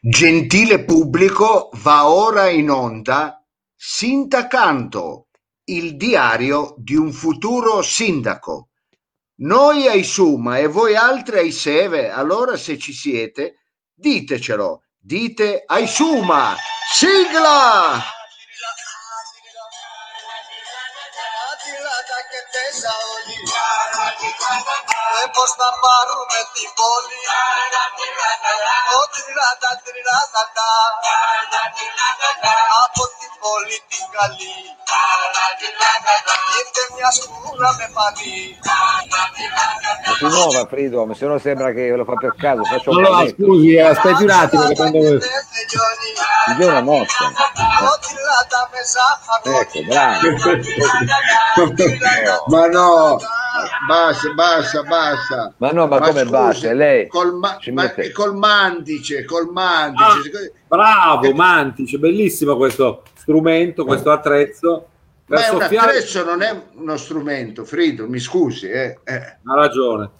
Gentile pubblico, va ora in onda Sindacanto, il diario di un futuro sindaco. Noi ai Suma e voi altri ai Seve, allora se ci siete, ditecelo, dite ai Suma, sigla! Ε, πώς θα πάρουμε την πόλη Ω τριράτα τριράτα τα Από την πόλη την καλή Ήρθε μια σκούρα με πανί Ma si muova Freedom, se no sembra che lo fa per caso, faccio un No, no, balletto. scusi, eh, aspetti un attimo che prendo... Δεν τελειώνει Ti do una mossa. Ω τριράτα με Ecco, bravo. Ma no, basta, basta, basta. Ma no, ma come scusi, basta? Lei Col, ma- ma- col mandice, col mandice. Bravo, Mantice, bellissimo questo strumento, questo attrezzo. Per Ma è un soffiare... attrezzo, non è uno strumento, Frido, mi scusi. Eh, eh. Ha ragione.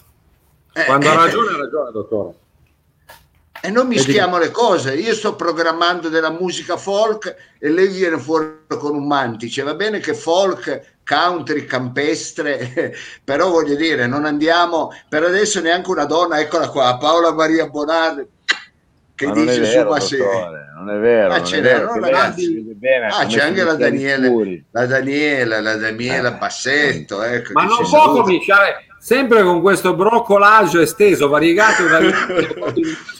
Eh, Quando ha eh, ragione, ha ragione, dottore. E non mischiamo le cose. Io sto programmando della musica folk e lei viene fuori con un mantice. Va bene che folk, country, campestre, però voglio dire, non andiamo per adesso neanche una donna, eccola qua, Paola Maria Bonardi, che Ma non dice vero, su dottore, non è vero. Ah, non è vero, no, che lei ragazzi? bene, Ah, c'è anche la Daniele, scuri. la Daniela, la Daniela Bassetto, ecco, Ma non può cominciare sempre con questo broccolage esteso, variegato e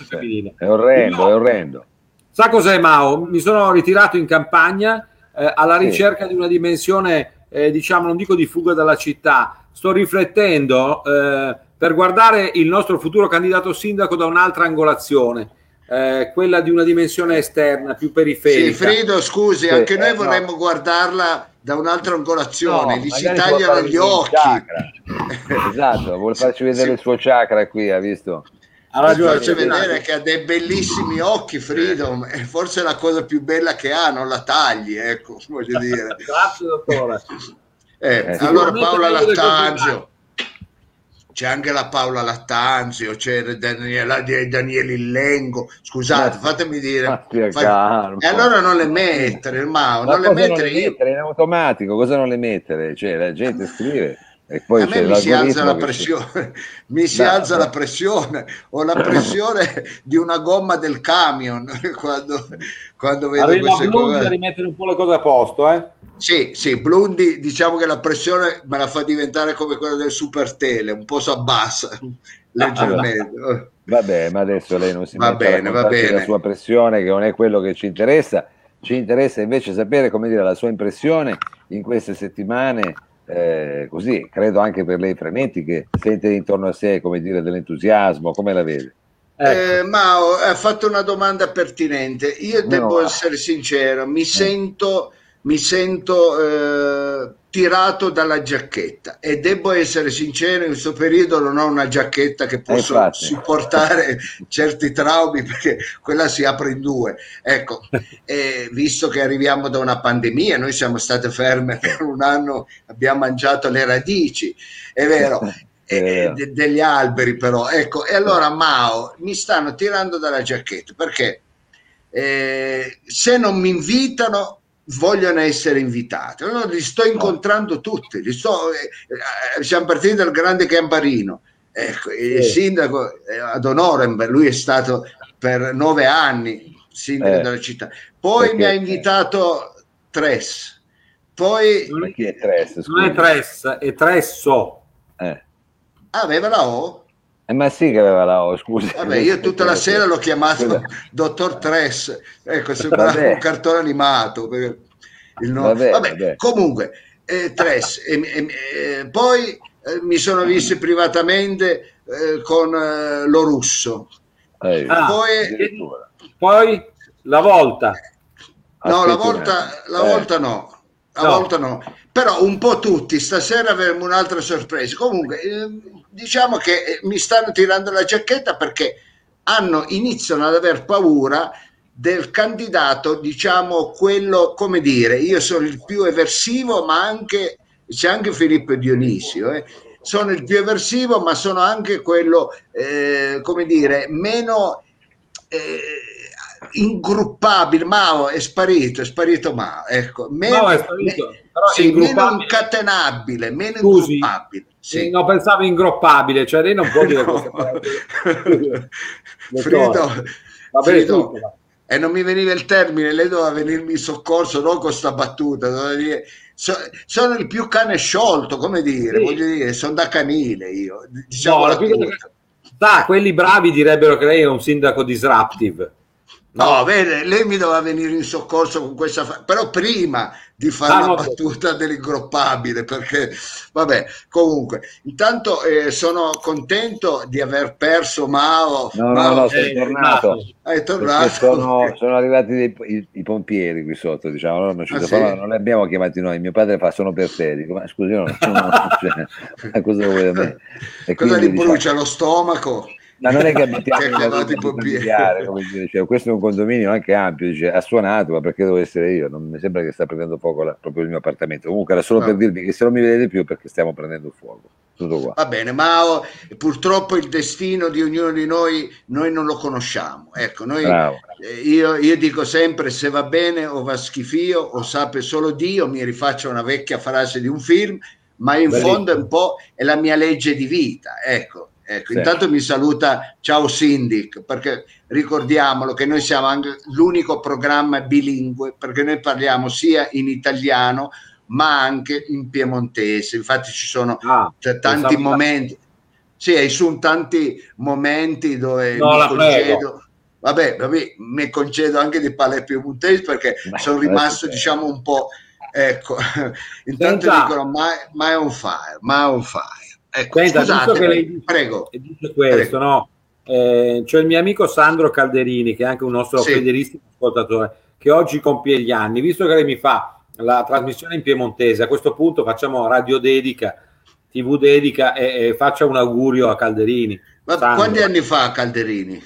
femminile. È orrendo, è orrendo. Sa cos'è Mao? Mi sono ritirato in campagna eh, alla Sì. ricerca di una dimensione, eh, diciamo, non dico di fuga dalla città. Sto riflettendo eh, per guardare il nostro futuro candidato sindaco da un'altra angolazione, eh, quella di una dimensione esterna, più Sì, periferica. Frido, scusi, Sì, anche noi eh, no. vorremmo guardarla da un'altra angolazione, No, gli si magari vuol tagliano gli occhi. Esatto, vuole farci vedere Sì. il suo chakra qui, ha visto? Ha ragione. faccio vedere che ha dei bellissimi occhi, Freedom, e forse è la cosa più bella che ha, non la tagli, ecco, voglio dire. Grazie dottore. Eh, Eh, allora Paola Lattanzio, c'è anche la Paola Lattanzio, c'è Daniela, Daniele Illengo, scusate, Ma- fatemi dire. ma calmo. E allora non le mettere, Mao, Ma non le cosa non mettere le mettere in automatico? Cosa non le mettere? Cioè, la gente scrive e poi a me mi si alza la pressione, mi si Beh, alza beh. la pressione, ho la pressione di una gomma del camion quando, quando vedo Arriva queste Blundi a cose. rimettere un po' le cose a posto, eh? Sì, sì, Blundi diciamo che la pressione me la fa diventare come quella del Super Tele, un po' si abbassa leggermente. Vabbè, ma adesso lei non si Va mette a bene, va bene. la sua pressione, che non è quello che ci interessa. Ci interessa invece sapere, come dire, la sua impressione in queste settimane, eh, così, credo anche per lei frenetiche, sente intorno a sé, come dire, dell'entusiasmo, come la vede? Ecco. Eh, Mao ha fatto una domanda pertinente. Io devo No. essere sincero, mi sento, mi sento eh, tirato dalla giacchetta e devo essere sincero, in questo periodo non ho una giacchetta che posso infatti. supportare certi traumi perché quella si apre in due. Ecco, e visto che arriviamo da una pandemia, noi siamo state ferme per un anno, abbiamo mangiato le radici, è vero. E- vero. de- degli alberi però ecco e allora Mao mi stanno tirando dalla giacchetta perché eh, se non mi invitano vogliono essere invitati allora li sto incontrando tutti li sto, eh, eh, siamo partiti dal grande Gambarino ecco, il sindaco eh, ad Onorenberg lui è stato per nove anni sindaco Eh. della città poi Perché- mi ha invitato Tres poi Ma chi è Tres? Non è? Tress, è Tresso. Eh. aveva la O Eh, ma sì che aveva la O, scusi. Vabbè, io tutta la sera l'ho chiamato Scusa. Dottor Tress, ecco, sembrava Vabbè. un cartone animato. nome- Vabbè, Vabbè, vabbè. comunque, eh, Tress. E- e- e- poi eh, mi sono visti privatamente eh, con eh, lo russo. Eh, Ah, Poi-. Poi la volta. No, la volta, la Eh, volta no. La No. volta no. Però un po' tutti, stasera avremo un'altra sorpresa. Comunque, diciamo che eh, mi stanno tirando la giacchetta perché hanno, iniziano ad aver paura del candidato, diciamo, quello, come dire, io sono il più eversivo, ma anche, c'è anche Filippo Dionisio, eh. sono il più eversivo, ma sono anche quello, eh, come dire, meno... eh, ingruppabile, Mao è sparito, è sparito Mao, ecco, meno, Mao è sparito, me- però sì, meno ingruppabile- incatenabile, meno Scusi? ingruppabile. Sì, no, pensavo ingroppabile, cioè lei non può dire No. queste. Frido, Frido, tutto, e non mi veniva il termine, lei doveva venirmi in soccorso, non con sta battuta, doveva dire, so- sono il più cane sciolto, come dire, Sì. voglio dire, sono da canile io, diciamo No. Sa, quelli bravi direbbero che lei è un sindaco disruptive. No, vede, lei mi doveva venire in soccorso con questa, fa- però prima di fare Ah, la no, battuta dell'ingroppabile, perché vabbè, comunque, intanto eh, sono contento di aver perso Mao. No, no, Mao, no, eh, sono è tornato. è tornato. sono, sono arrivati dei- i, i pompieri qui sotto, diciamo, non, ci Ah, sono- sì? non li abbiamo chiamati noi. Mio padre fa sono per te. Dico, ma scusi, io non, non- cioè, ma cosa vuoi da me? E Cosa quindi, gli diciamo, brucia lo stomaco? Ma non è che abitiamo in pompieri. familiare, come dire, cioè, questo è un condominio anche ampio, dice, ha suonato, ma perché devo essere io? Non mi sembra che sta prendendo fuoco la- proprio il mio appartamento. Comunque era solo No. per dirvi che se non mi vedete più perché stiamo prendendo fuoco. Tutto qua. Va bene, Mao, purtroppo il destino di ognuno di noi noi non lo conosciamo. Ecco, noi, eh, io, io dico sempre se va bene o va schifio o sape solo Dio, mi rifaccio una vecchia frase di un film, ma in Bellissimo. fondo è un po' è la mia legge di vita. Ecco, ecco. Sì. intanto mi saluta Ciao Sindic, perché ricordiamolo che noi siamo anche l'unico programma bilingue, perché noi parliamo sia in italiano ma anche in piemontese. Infatti ci sono Ah, c'è tanti momenti, sì, ci sono tanti momenti dove No, mi concedo, vabbè, vabbè, mi concedo anche di parole piemontesi perché Beh, sono rimasto, diciamo, un po', ecco, intanto Senta. dicono ma, ma è un fire, ma è un fire. Ecco, Senta, scusate, lei dice- prego. Dice questo, Prego. no? Eh, c'è il mio amico Sandro Calderini, che è anche un nostro Sì. fedelissimo ascoltatore, che oggi compie gli anni. Visto che lei mi fa la trasmissione in piemontese, a questo punto facciamo radio dedica, TV dedica e, e faccia un augurio a Calderini. Ma Sandro. quanti anni fa Calderini?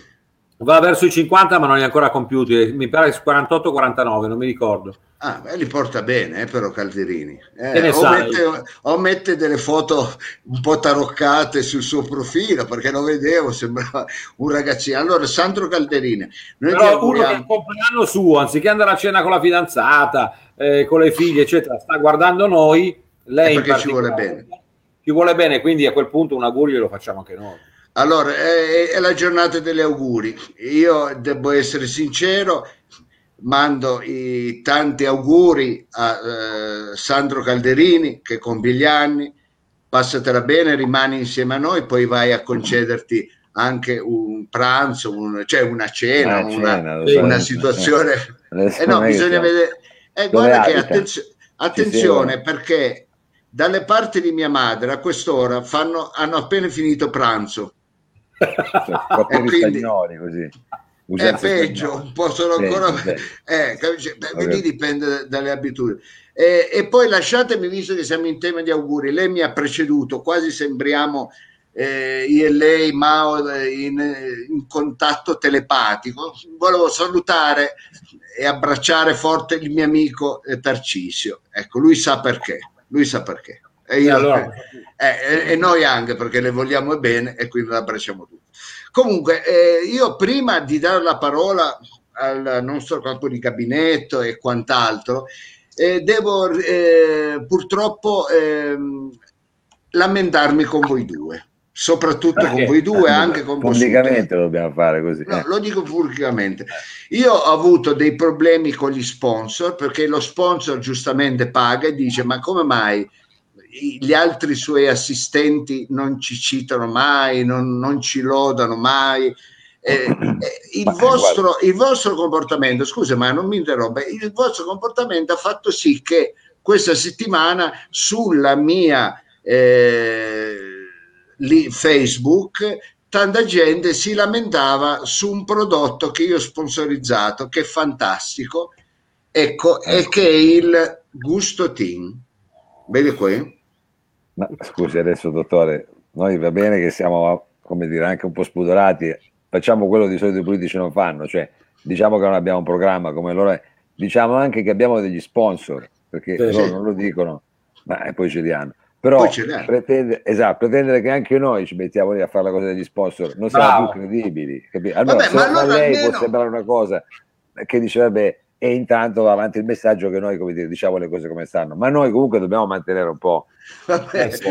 Va verso i 50, ma non li ha ancora compiuti. Mi pare 48-49, non mi ricordo. Ah, beh, li porta bene, eh, però Calderini. Eh, o, mette, o mette delle foto un po' taroccate sul suo profilo, perché lo vedevo, sembrava un ragazzino. Allora, Sandro Calderini, noi Però uno che auguriamo... il compleanno suo, anziché andare a cena con la fidanzata, eh, con le figlie, eccetera, sta guardando noi, lei Eh, perché ci vuole bene. Ci vuole bene, quindi a quel punto un augurio lo facciamo anche noi. Allora, è, è la giornata degli auguri. Io devo essere sincero, mando i tanti auguri a eh, Sandro Calderini che compie gli anni. Passatela bene, rimani insieme a noi, poi vai a concederti anche un pranzo, un- cioè una cena, una, cena, una eh. situazione. Eh no, bisogna vedere. Eh, guarda che attenzio- attenzione perché dalle parti di mia madre a quest'ora fanno, hanno appena finito pranzo. Cioè, quindi- così. È peggio, spagnole. un po' sono Sì, ancora. sì. Eh, capisci? Beh, lì dipende da- dalle abitudini. E, e poi lasciatemi, visto che siamo in tema di auguri, lei mi ha preceduto, quasi sembriamo eh, io e lei, Mao, eh, in, eh, in contatto telepatico. Volevo salutare e abbracciare forte il mio amico eh, Tarcisio. Ecco, lui sa perché. Lui sa perché. E, io- allora- eh, e- e noi anche perché le vogliamo bene e quindi l'abbracciamo tutti. Comunque, eh, io prima di dare la parola al nostro capo di gabinetto e quant'altro, eh, devo eh, purtroppo ehm, lamentarmi con voi due, soprattutto Perché? con voi due, anche con voi. Pubblicamente lo dobbiamo fare così. No, eh. lo dico pubblicamente. Io ho avuto dei problemi con gli sponsor perché lo sponsor giustamente paga e dice: Ma come mai gli altri suoi assistenti non ci citano mai, non, non ci lodano mai? Eh, eh, il, Ma, vostro, il vostro comportamento, scusa, ma non mi interrompa, il vostro comportamento ha fatto sì che questa settimana sulla mia eh, lì Facebook tanta gente si lamentava su un prodotto che io ho sponsorizzato che è fantastico ecco e che è il Gusto Team vedi qui? Ma, scusi adesso dottore, noi va bene che siamo come dire anche un po' spudorati, facciamo quello di solito i politici non fanno, cioè diciamo che non abbiamo un programma come loro, diciamo anche che abbiamo degli sponsor, perché Sì. loro Sì. non lo dicono, ma eh, poi ce li hanno. Però pretende- esatto, pretendere che anche noi ci mettiamo lì a fare la cosa degli sponsor, non siamo più credibili. Allora, Vabbè, se a allora lei almeno- può sembrare una cosa che dice, vabbè, e intanto va avanti il messaggio che noi, come dire, diciamo le cose come stanno. Ma noi comunque dobbiamo mantenere un po'. Vabbè, Eh, sì.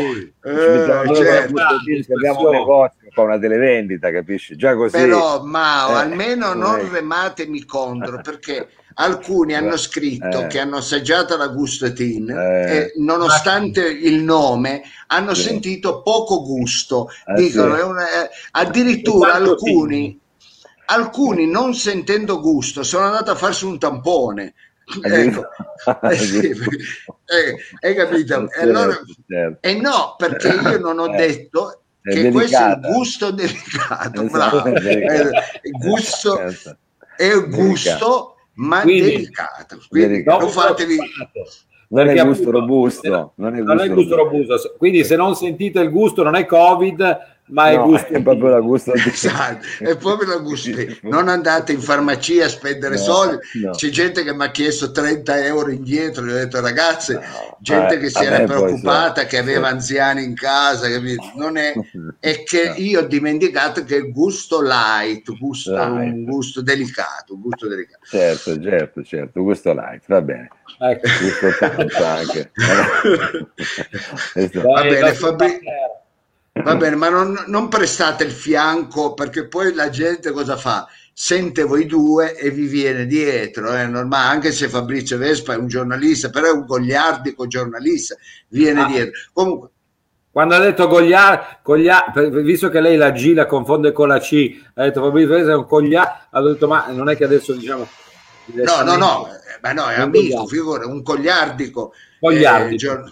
eh, noi certo. che abbiamo un negozio, fa una televendita, capisci? Già così. Però, Mao, Eh, almeno non eh. rematemi contro, perché alcuni hanno scritto Eh. che hanno assaggiato la Gustotin Eh. e nonostante il nome hanno Sì. sentito poco gusto. Eh, Dicono, sì. è una- eh, addirittura alcuni, alcuni non sentendo gusto sono andati a farsi un tampone. Ecco, eh, sì, eh, hai capito? E allora- Certo. e no, perché io non ho Eh. detto È che questo è il gusto delicato, Esatto. Eh, il gusto Certo. è un gusto, ma Quindi- delicato. Quindi non fatevi. Non è gusto robusto, non è non è gusto robusto. Quindi se non sentite il gusto non è Covid, ma è No, gusto è proprio la gusto. Esatto, è proprio la gusto. Non andate in farmacia a spendere No, soldi. no. C'è gente che mi ha chiesto 30 euro indietro. Gli ho detto, ragazze, No, gente eh, che si era poi preoccupata, so- che aveva sì. anziani in casa. capito? Non è, è che No. io ho dimenticato che il gusto light, gusto, Light. un gusto delicato, un gusto delicato. Certo, certo, certo, gusto light, va bene. Ecco. Gusto tanto anche. Va bene, partner. Va bene, ma non, non prestate il fianco perché poi la gente cosa fa? Sente voi due e vi viene dietro, è normale, anche se Fabrizio Vespa è un giornalista, però è un gogliardico giornalista, viene Ah. dietro. Comunque, Quando ha detto Gogliar, Gogliar visto che lei la G la confonde con la C, ha detto Fabrizio Ferrese è un Gogliar, ha detto ma non è che adesso diciamo... no, no, no, eh, ma no, è Un amico, figura, un Gogliardico, eh, gior-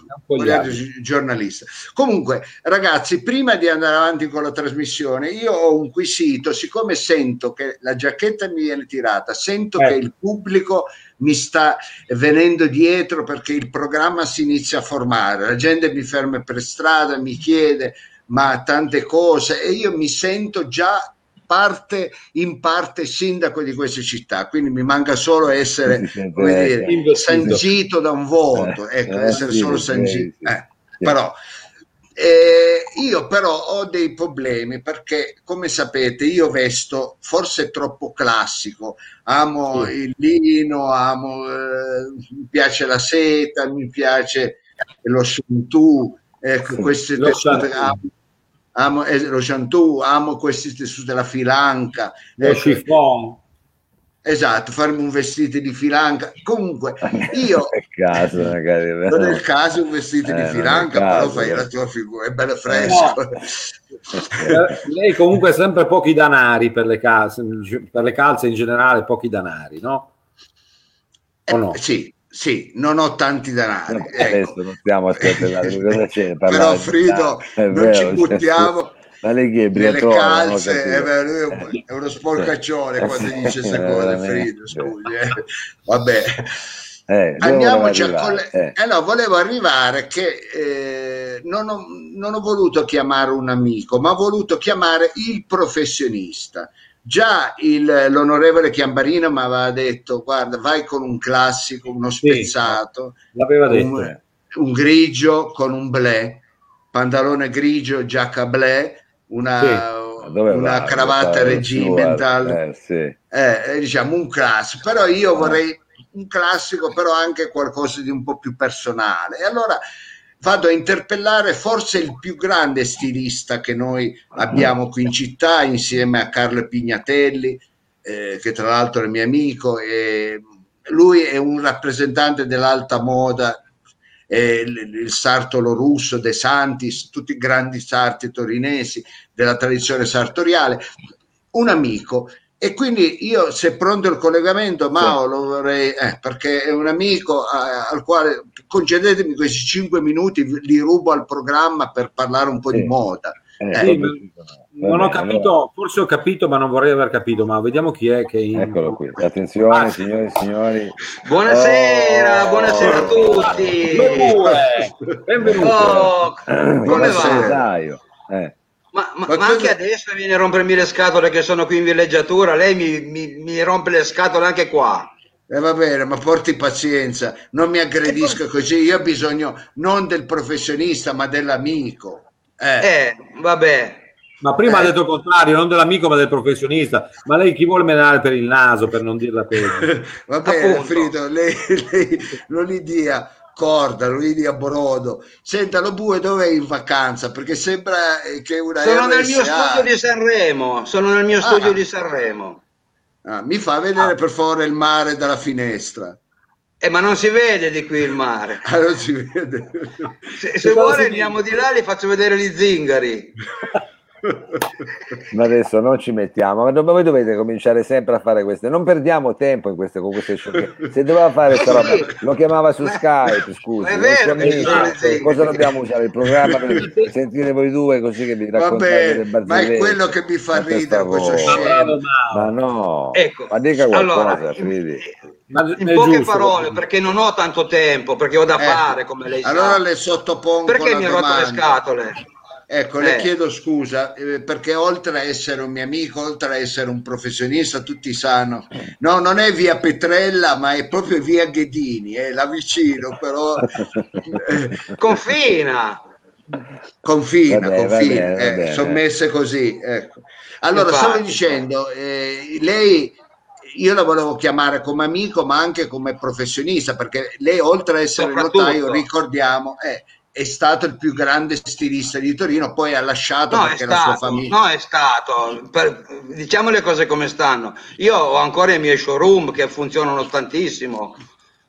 giornalista. Comunque, ragazzi, prima di andare avanti con la trasmissione, io ho un quesito, siccome sento che la giacchetta mi viene tirata, sento Eh. che il pubblico mi sta venendo dietro perché il programma si inizia a formare, la gente mi ferma per strada, mi chiede ma tante cose e io mi sento già parte in parte sindaco di queste città, quindi mi manca solo essere come dire, sancito da un voto, Eh, ecco, eh, essere sì, solo sì, sancito. sì. Eh, Sì. Però eh, io però ho dei problemi perché, come sapete, io vesto forse troppo classico, amo Sì. il lino, amo, eh, mi piace la seta, mi piace lo shantù, ecco, Sì, questi lo shantù. Amo, eh, lo shantù, amo questi tessuti della filanca, Lo ecco, chiffon. esatto, farmi un vestito di filanca. Comunque, io È caso, magari. non è il caso un vestito Eh, di non filanca, il però caso, fai eh. la tua figura, è bello fresco. Eh, Lei comunque ha sempre pochi danari per le, calze, per le calze in generale, pochi danari, no? O no? Eh, sì, sì, non ho tanti denari. No, ecco. Adesso non stiamo a spiegare cosa c'è. Però Frido, non vero, ci cioè, buttiamo Ma lei che è nelle calze, capito. è, vero, è un- Eh, è uno sporcaccione quando dice queste Eh, cose. Frido, scusi. eh. Vabbè. Eh, Andiamoci a coll- arrivare? eh, no, volevo arrivare che eh, non, ho, non ho voluto chiamare un amico, ma ho voluto chiamare il professionista. Già il- l'onorevole Chiambarino mi aveva detto: Guarda, vai con un classico, uno Sì. spezzato, L'aveva detto. un, un grigio con un blé, pantalone grigio, giacca blé, una, dove una va? cravatta regimental su, Eh, sì. eh, eh, diciamo un classico, però io vorrei un classico, però anche qualcosa di un po' più personale. E allora vado a interpellare forse il più grande stilista che noi abbiamo qui in città, insieme a Carlo Pignatelli, eh, che tra l'altro è mio amico. E lui è un rappresentante dell'alta moda. eh, il, il sartolo russo De Santis, tutti i grandi sarti torinesi della tradizione sartoriale, un amico e quindi io, se è pronto il collegamento, Mao, lo vorrei, eh, perché è un amico eh, al quale concedetemi questi cinque minuti, li rubo al programma per parlare un po' di Sì. moda. Eh, Sì, va Non bene, ho capito, forse ho capito, ma non vorrei aver capito, ma vediamo chi è che... allora, eccolo qui. Attenzione, Ah, signore e signori. Buonasera, Oh. buonasera a tutti. Benvenuto. Benvenuto. Oh, come Buonasera. va? Daio. Eh. Ma, ma- Ma ma anche adesso viene a rompermi le scatole che sono qui in villeggiatura, lei mi, mi- mi rompe le scatole anche qua. E va bene, ma porti pazienza, non mi aggredisca così. Io ho bisogno non del professionista, ma dell'amico. Eh, Eh, vabbè. Ma prima Eh. ha detto il contrario, non dell'amico ma del professionista. Ma lei chi vuole menare per il naso, per non dirla peggio? va bene. Frido, lei, lei non gli dia corda, non gli dia brodo. Senta, lo bue dov'è in vacanza? Perché sembra eh, che una Sono nel mio RSA studio di Sanremo. Sono nel mio Ah. studio di Sanremo. Ah, mi fa vedere per favore il mare dalla finestra. Eh, ma non si vede di qui il mare. Ah, non si vede. Se, se vuole andiamo di là e faccio vedere gli zingari. Ma adesso non ci mettiamo, ma voi dovete cominciare sempre a fare queste. Non perdiamo tempo in queste, con queste sciocchezze. Se doveva fare questa roba, lo chiamava su Skype, scusi. Vero le Cosa dobbiamo usare? Il programma per sentire voi due così che vi raccontate le ma è quello che mi fa ridere questo scemo. bravo Ma no, Ecco, ma dica qualcosa, allora. Ma In poche giusto. parole, perché non ho tanto tempo, perché ho da Ecco, fare, come lei allora sa. le sottopongo Perché mi ha rotto le scatole? Ecco, le Eh. chiedo scusa eh, perché oltre a essere un mio amico, oltre a essere un professionista, tutti sanno, no, non è via Petrella, ma è proprio via Ghedini, è là vicino, però eh, Confina. confina, Va bene, va confina, bene, va eh, bene. sono messe così. Ecco. Allora, Infatti, stavo dicendo, eh, lei, io la volevo chiamare come amico, ma anche come professionista, perché lei, oltre a essere notaio, ricordiamo, eh, è stato il più grande stilista di Torino, poi ha lasciato No, perché la sua stato, famiglia... no, è stato. Per- diciamo le cose come stanno. Io ho ancora i miei showroom che funzionano tantissimo.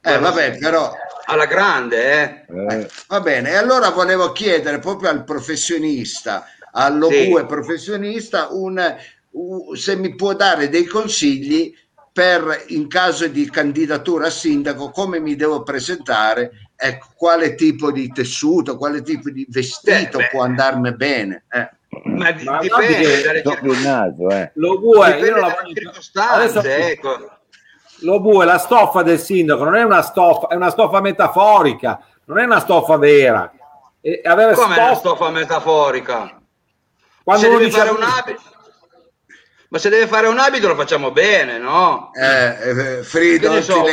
Eh, vabbè, però Alla grande, eh. Eh, va bene. E allora volevo chiedere proprio al professionista, all'obue Sì. professionista, un, u- se mi può dare dei consigli per in caso di candidatura a sindaco, come mi devo presentare, ecco, quale tipo di tessuto, quale tipo di vestito Beh, beh. può andarmi bene. eh. Ma, di- Ma dipende Tocca il naso, eh. Lo bue, io dipende dalle circostanze, Adesso- ecco. Lo bue, la stoffa del sindaco non è una stoffa, è una stoffa metaforica, non è una stoffa vera. E avere Come una stoffa, stoffa metaforica? quando se deve dice fare un abito, ma se deve fare un abito lo facciamo bene, no? Eh, eh, Frido, so,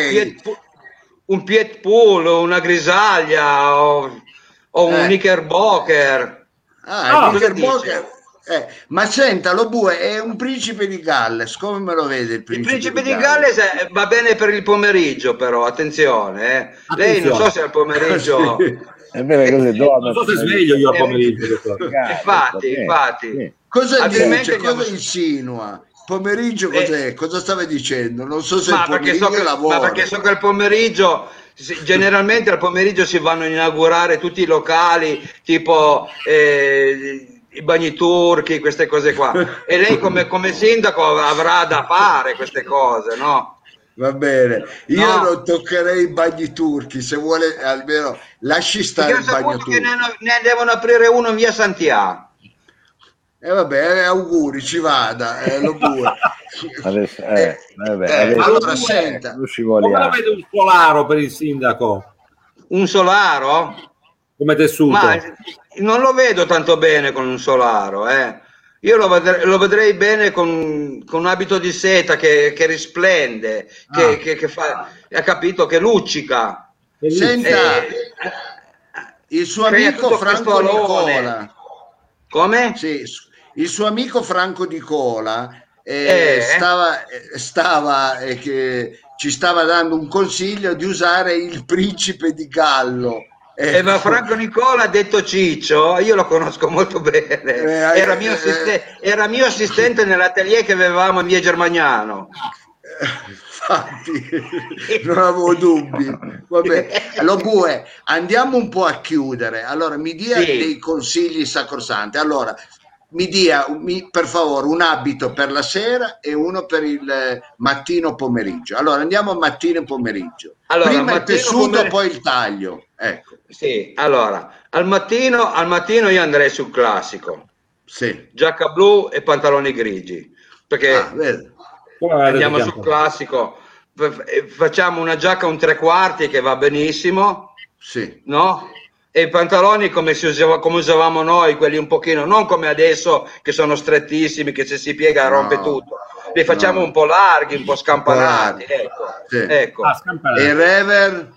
un. Piet, un Piet Pool, una grisaglia o, o un Eh. Knickerbocker. Ah, il cosa Knickerbocker. Eh, ma senta, lo bue è un principe di Galles, come me lo vede il Il principe, principe di Galles eh, va bene per il pomeriggio, però attenzione. eh. Lei non so se al pomeriggio. Sì. È vero che non so se sveglio io al pomeriggio. dottore. Infatti, infatti. sì. Cosa Altrimenti dice? Cosa insinua? Pomeriggio Eh. cos'è? Cosa stava dicendo? Non so se Ma il perché, so che, lavora. ma perché so che al pomeriggio, generalmente al pomeriggio si vanno a inaugurare tutti i locali, tipo eh, i bagni turchi, queste cose qua. E lei come, come sindaco avrà da fare queste cose, no? Va bene, io No. non toccherei i bagni turchi, se vuole almeno lasci stare il bagno turco. ne, ne devono aprire uno in via Santiago. E vabbè, eh, auguri, ci vada, eh, lo pure. Adesso, eh, vabbè, Eh, adesso- allora eh, senta, non ci Come vede un solaro per il sindaco Un solaro? come tessuto? Ma non lo vedo tanto bene con un solaro, eh. Io lo vedrei, lo vedrei bene con, con un abito di seta che, che risplende, che, Ah. che- che fa, ha capito, che luccica. Senta, Eh, il suo amico Franco. Nicola, come? sì, il suo amico Franco Nicola eh, Eh. stava, eh, stava eh, che ci stava dando un consiglio di usare il principe di Gallo. Eh, ma Ecco. Franco Nicola, detto Ciccio, io lo conosco molto bene. Eh, Era eh, mio, eh, assiste- era mio assistente nell'atelier che avevamo in via Germagnano. Infatti, non avevo dubbi. Vabbè, lo bue, andiamo un po' a chiudere. Allora, mi dia Sì. dei consigli sacrosanti. Allora, mi dia mi- per favore un abito per la sera e uno per il eh, mattino pomeriggio. Allora, andiamo mattino e pomeriggio. Allora, Prima il tessuto, pomer- poi il taglio. Ecco, Sì, allora, al mattino, al mattino io andrei sul classico. sì. giacca blu e pantaloni grigi perché Ah, andiamo sul classico facciamo una giacca un tre quarti che va benissimo Sì. no? E i pantaloni come, si usava, come usavamo noi quelli un pochino non come adesso che sono strettissimi che se si piega rompe No. tutto li facciamo No. un po' larghi, un po' scampanati. Ecco. Sì. ecco. Ah, scampanato. E il rever?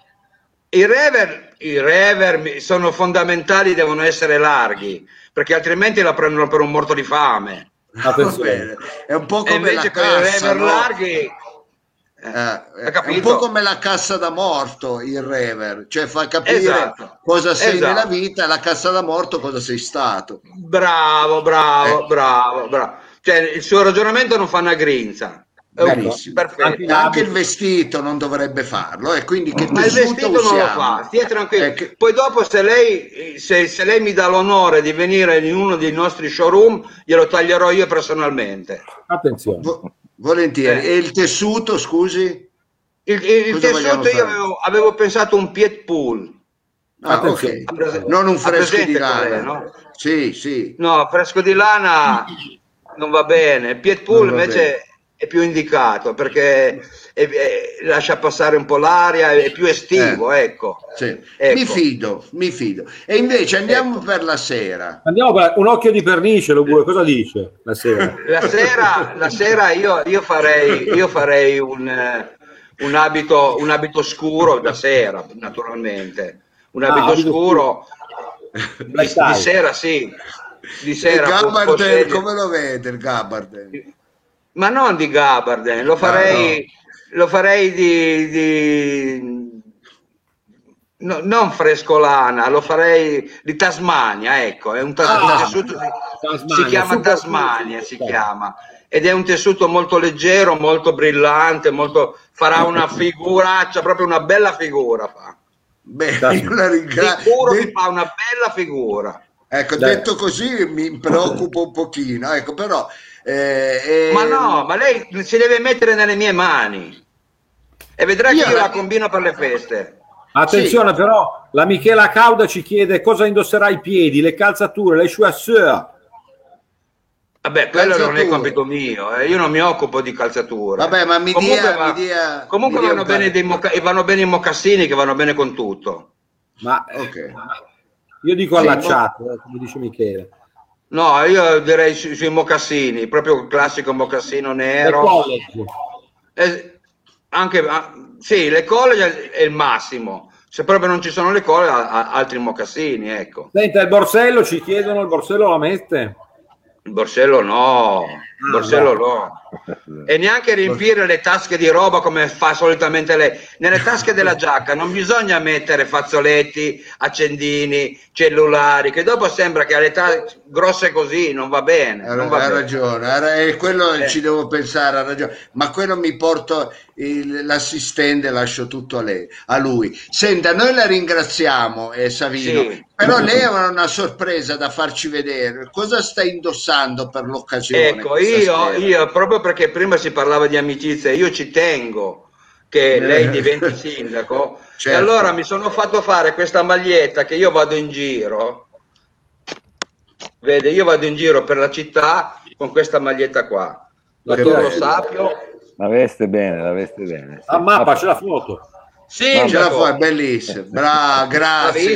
I rever, i rever sono fondamentali, devono essere larghi, perché altrimenti la prendono per un morto di fame. Bene. È un po' E come invece la con i cassa, rever no? larghi, Eh, hai è un po' come la cassa da morto il rever, cioè fa capire Esatto. cosa sei Esatto. nella vita e la cassa da morto cosa sei stato. Bravo, bravo, Eh. bravo, bravo. Cioè, il suo ragionamento non fa una grinza. Anche- anche il vestito non dovrebbe farlo, e quindi che Ma il vestito non lo usiamo? fa, stia tranquillo. Eh, che- Poi dopo se lei, se, se lei mi dà l'onore di venire in uno dei nostri showroom, glielo taglierò io personalmente. Attenzione. Vo- volentieri. Eh. E il tessuto, scusi? Il, il- tessuto io avevo, avevo pensato un pied pull. Ah, ok. Non un fresco di qual è, lana. no? Sì, sì. No, fresco di lana non va bene. Non va invece è più indicato perché è- è- lascia passare un po' l'aria, è più estivo, ecco. sì. Ecco. Mi fido, mi fido. E invece andiamo per la sera. Andiamo per un occhio di pernice, lo vuole. Cosa dice la sera? La sera, la sera io, io farei, io farei un, eh, un abito, un abito scuro da sera, naturalmente. Un Ah, abito abito scuro di, di sera, sì. Di Il sera Gabardel, scegliere. come lo vede il Gabardel? Ma non di Gabarden, lo farei, lo farei di, di- no, non frescolana, lo farei di Tasmania, ecco, è un, tas- Ah, un tessuto, Tasmania, si chiama Tasmania, si chiama, ed è un tessuto molto leggero, molto brillante, molto, farà una figuraccia, proprio una bella figura fa. Beh, io la ringrazio. Sicuro che De- fa una bella figura. Ecco, Dai. detto così mi preoccupa un pochino, ecco, però... eh, Ma ehm, no, ma lei si deve mettere nelle mie mani e vedrà che Io io la- combino per le feste. Attenzione però, la Michela Cauda ci chiede cosa indosserà i piedi, le calzature, le chaussure. Vabbè, quello non è Calzature. compito mio, eh, io non mi occupo di calzature. Vabbè, ma mi comunque dia- va- mi dia- comunque mi dia vanno, bene dei moca- vanno bene i mocassini che vanno bene con tutto. Ma eh, Ok. io dico Sì, allacciato, eh, come dice Michele. No, io direi su- sui mocassini, proprio il classico mocassino nero. Eh, anche, ah, sì, le colle è il massimo. Se proprio non ci sono le colle, a- a- altri mocassini, ecco. Senta, il borsello ci chiedono, il borsello la mette? Il borsello no, borsello no. E neanche riempire le tasche di roba come fa solitamente lei. Nelle tasche della giacca non bisogna mettere fazzoletti, accendini, cellulari, che dopo sembra che alle tasche grosse così non va bene. Ha, Non va ha bene. ragione, ha ra- e quello Eh. ci devo pensare, ha ragione. Ma quello mi porto il- l'assistente, lascio tutto a lei, a lui. Senta, noi la ringraziamo, eh, Savino, Sì. però lei aveva una sorpresa da farci vedere. Cosa sta indossando per l'occasione? Ecco, questa io, io proprio perché prima si parlava di amicizia, io ci tengo che lei diventi sindaco. Certo. E allora mi sono fatto fare questa maglietta che io vado in giro. Vede, io vado in giro per la città con questa maglietta qua. La Torlo. Sapio. La veste bene, la veste bene. sì. A mappa c'è la foto. Ce la fa, è bellissimo. Brava, ha grazie.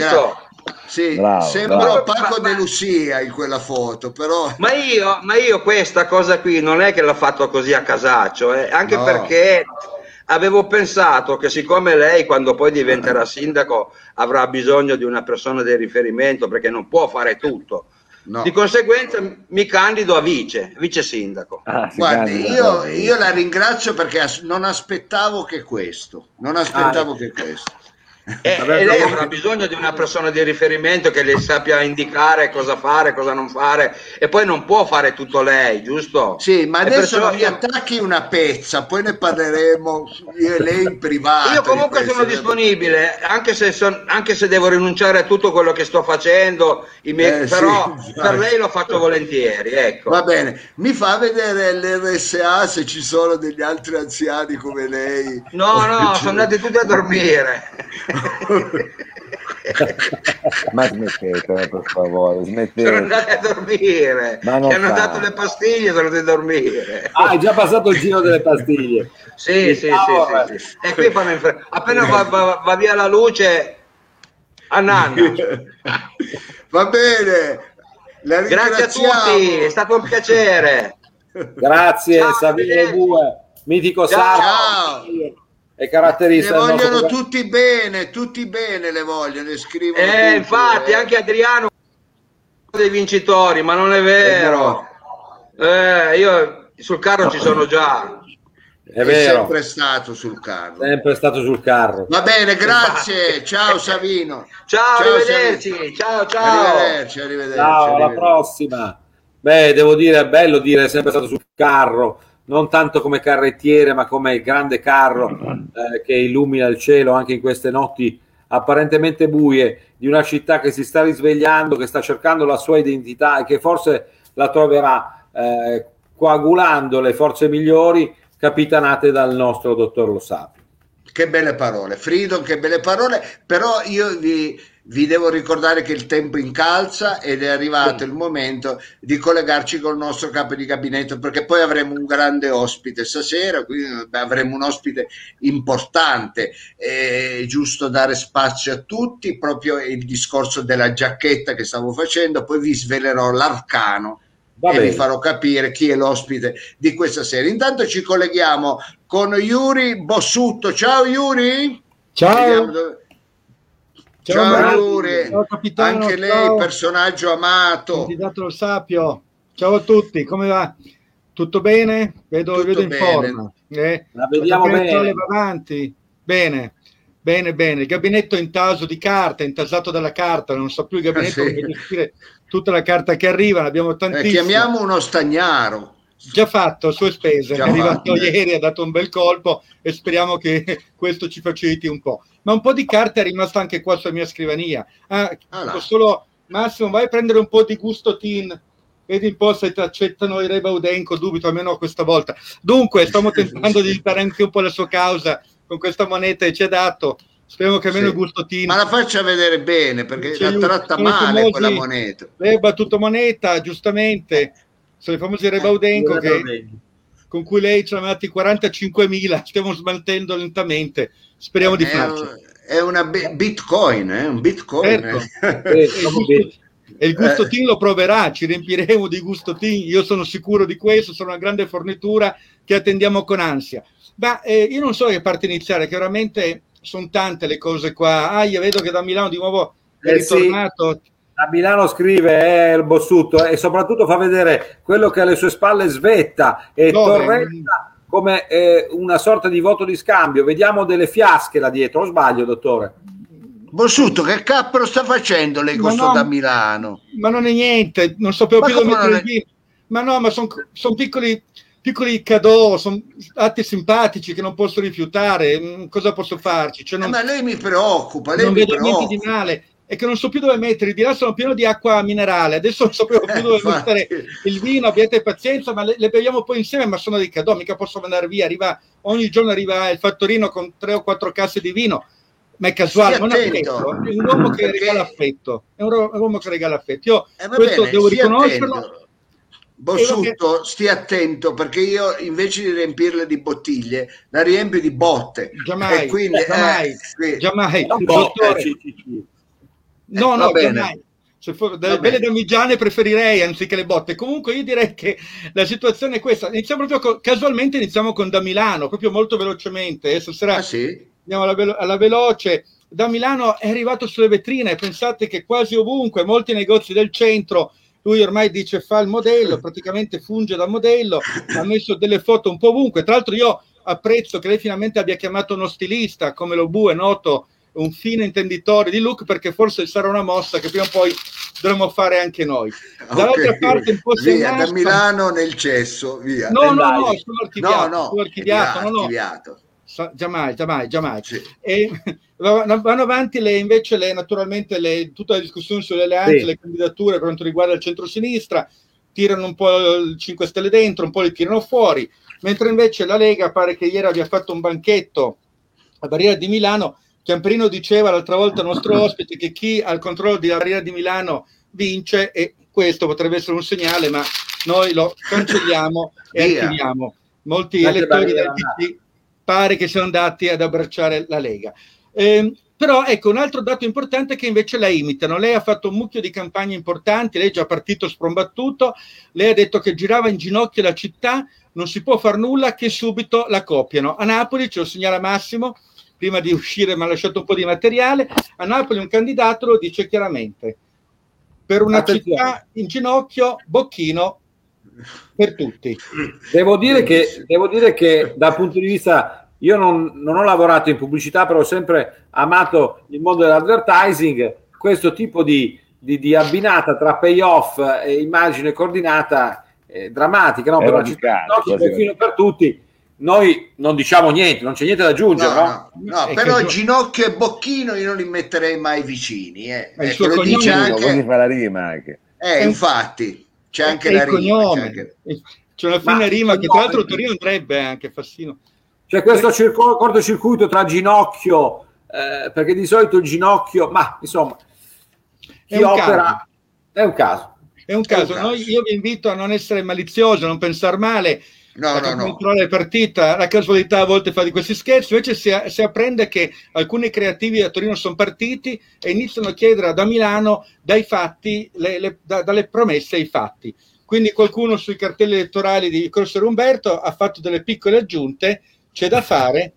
Sì, Bravo, sembra bravo. Paco Ma- De Lucia in quella foto, però Ma io, ma io questa cosa qui non è che l'ho fatto così a casaccio, eh, anche No. perché avevo pensato che siccome lei quando poi diventerà sindaco avrà bisogno di una persona di riferimento perché non può fare tutto, no. di conseguenza mi candido a vice, vice sindaco. Ah, Guardi, io, io la ringrazio perché as- non aspettavo che questo, non aspettavo Ah, che questo. E, Vabbè, e lei avrà bisogno di una persona di riferimento che le sappia indicare cosa fare, cosa non fare, e poi non può fare tutto lei, giusto? Sì, ma adesso non mi io- attacchi una pezza, poi ne parleremo io e lei in privato. Io comunque sono disponibile, anche se, son- anche se devo rinunciare a tutto quello che sto facendo, miei- Eh, sì, però infatti. per lei lo faccio volentieri. Ecco. Va bene, mi fa vedere l'RSA se ci sono degli altri anziani come lei. No, no, sono andati tutti a dormire. Ma smettetela, per favore, sono smettetela. andati a dormire. Ci hanno fa. dato le pastiglie, sono andati a dormire. Ah, è già passato il giro delle pastiglie. Sì, sì, Ah, sì, sì, sì. E qui fanno in fre- appena va, va- va via la luce, a nanna. Va bene, la Grazie a tutti, è stato un piacere. Grazie Ciao, Savino. Bue, mitico Ciao. sardo Ciao. E Le caratterista del nostro vogliono programma. tutti bene, tutti bene le vogliono, le scrivono Eh, tutti, infatti, eh. anche Adriano è dei vincitori, ma non è vero. Eh, io sul carro ci sono già. È vero, sempre stato sul carro. sempre stato sul carro. Va bene, grazie. Ciao Savino. Ciao, arrivederci. Savino. Ciao, ciao. Arrivederci, arrivederci. Ciao, alla arrivederci. prossima. Beh, devo dire, è bello dire è sempre stato sul carro, non tanto come carrettiere, ma come il grande carro eh, che illumina il cielo anche in queste notti apparentemente buie di una città che si sta risvegliando, che sta cercando la sua identità e che forse la troverà eh, coagulando le forze migliori capitanate dal nostro dottor Lo Sapio. Che belle parole, Freedom, che belle parole, però io vi, vi devo ricordare che il tempo incalza ed è arrivato il momento di collegarci col nostro capo di gabinetto perché poi avremo un grande ospite stasera, quindi avremo un ospite importante, è giusto dare spazio a tutti, proprio il discorso della giacchetta che stavo facendo, poi vi svelerò l'arcano Va e vi bene. farò capire chi è l'ospite di questa sera. Intanto ci colleghiamo con Yuri Bossutto. Ciao Yuri! Ciao, Vediamo dove- ciao, Ciao, ciao capitano, anche lei ciao, personaggio amato. candidato lo sapio. Ciao a tutti, come va? Tutto bene? Vedo, Tutto vedo in bene. forma. Eh? La vediamo bene. va avanti. Bene, bene, bene. Il gabinetto è intaso di carta, intasato dalla carta, non so più il gabinetto Ah, sì. come gestire tutta la carta che arriva, ne abbiamo Eh, tantissime. chiamiamo uno stagnaro. Già fatto a sue spese, Già è arrivato fatto. ieri, ha dato un bel colpo e speriamo che questo ci faciliti un po'. Ma un po' di carta è rimasta anche qua sulla mia scrivania. Ah, Ah, là. dico solo Massimo, vai a prendere un po' di gusto tin. Vedi un po' se ti accettano i Rebaudenco, dubito, almeno questa volta. Dunque, stiamo tentando di aiutare anche un po' la sua causa con questa moneta che ci ha dato. Speriamo che almeno Sì. il gusto tin. Ma la faccia vedere bene perché Ci la tratta male famosi- quella moneta. Lei ha battuto moneta, giustamente. Sono i famosi Rebaudenco che con cui lei ci ha mandati 45.000, stiamo smaltendo lentamente, speriamo di È, farci. è una bi- bitcoin, eh, un bitcoin. Certo. eh. E il gusto, e il gusto Eh. team lo proverà, ci riempiremo di gusto team, io sono sicuro di questo, sarà una grande fornitura che attendiamo con ansia. Ma eh, io non so che parte iniziare, che veramente sono tante le cose qua. Ah, io vedo che da Milano di nuovo è Eh sì. A Milano scrive eh, il Bossutto e soprattutto fa vedere quello che alle sue spalle svetta e Dove? torretta come eh, una sorta di voto di scambio. Vediamo delle fiasche là dietro, o sbaglio, dottore? Bossutto, che cappero sta facendo lei con no. da Milano? Ma non è niente, non sapevo Ma più dove come mettere vino. Ma no, ma sono piccoli, piccoli cadeau, sono atti simpatici che non posso rifiutare. Mm, Cosa posso farci? Cioè, Eh, non, ma lei mi preoccupa, lei non mi vedo niente di preoccupa. male. È che non so più dove mettere. Di là sono pieno di acqua minerale. Adesso non sapevo più dove Eh, infatti. mettere il vino. Abbiate pazienza, ma le, le beviamo poi insieme. Ma sono dei cadeau, mica posso andare via. Arriva, ogni giorno arriva il fattorino con tre o quattro casse di vino. Ma è casuale, non affetto. È un uomo che Perché- regala affetto. È un, ro- un uomo che regala affetto. Io Eh, questo bene, devo riconoscerlo. attento. Bossutto, stia attento perché io invece di riempirle di bottiglie la riempio di botte. Giammai, E quindi, eh, giammai, sì. giammai. Dottore, eh, sì, sì, sì. No, Eh, va no, bene. Se for- delle Va belle damigiane preferirei anziché le botte. Comunque io direi che la situazione è questa. Iniziamo proprio casualmente iniziamo con da Milano, proprio molto velocemente. Eh, Stasera Ah, sì? andiamo alla, velo- alla veloce. Da Milano è arrivato sulle vetrine. Pensate che quasi ovunque, molti negozi del centro, lui ormai dice fa il modello, praticamente funge da modello, ha messo delle foto un po' ovunque. Tra l'altro io apprezzo che lei finalmente abbia chiamato uno stilista, come lo Bu è noto, un fine intenditore di look, perché forse sarà una mossa che prima o poi dovremmo fare anche noi. Dall'altra Ok. parte un po' via, da Milano nel cesso, via. No, no, no, sono archiviato, no, no, sono archiviato, no, no. archiviato. Giammai, giammai, giammai. Sì. E vanno vanno avanti le, invece le, naturalmente le, tutta la discussione sulle alleanze, Sì. le candidature per quanto riguarda il centro-sinistra, tirano un po' il 5 Stelle dentro, un po' li tirano fuori, mentre invece la Lega pare che ieri abbia fatto un banchetto a Barriera di Milano. Chiamprino diceva l'altra volta al nostro ospite che chi ha il controllo di Barriera di Milano vince e questo potrebbe essere un segnale, ma noi lo cancelliamo e Via. archiviamo. Molti Grazie, elettori del. PC pare che siano andati ad abbracciare la Lega. Ehm, però ecco un altro dato importante è che invece la imitano. Lei ha fatto un mucchio di campagne importanti, lei è già partito sprombattuto, lei ha detto che girava in ginocchio la città, non si può far nulla che subito la copiano. A Napoli, ce lo segnala Massimo, prima di uscire mi ha lasciato un po' di materiale, a Napoli un candidato lo dice chiaramente, per una Attenzione. città in ginocchio, Bocchino per tutti. Devo dire, che, devo dire che dal punto di vista, io non, non ho lavorato in pubblicità, però ho sempre amato il mondo dell'advertising, questo tipo di, di- di abbinata tra payoff e immagine coordinata è drammatica, no? È per radicale, città, no, per tutti, noi non diciamo niente, non c'è niente da aggiungere, No, no? no, no, È però che- Ginocchio e Bocchino io non li metterei mai vicini. Eh. Ma il Eh, lo cognome dice anche... fa la rima anche. Eh, È un- infatti, c'è anche È la rima. c'è anche- C'è una Ma fine il rima che tra l'altro Torino andrebbe anche Fassino. C'è questo circo- cortocircuito tra ginocchio, eh, perché di solito il ginocchio, ma insomma, chi È un opera caso. è un caso. È un caso, caso. Noi- io vi invito a non essere malizioso, a non pensare male, No, no, no. controllare la partita, la casualità a volte fa di questi scherzi, invece si, si apprende che alcuni creativi a Torino sono partiti e iniziano a chiedere da Milano dai fatti, le- le- da- dalle promesse ai fatti. Quindi qualcuno sui cartelli elettorali di Corso Umberto ha fatto delle piccole aggiunte, c'è da fare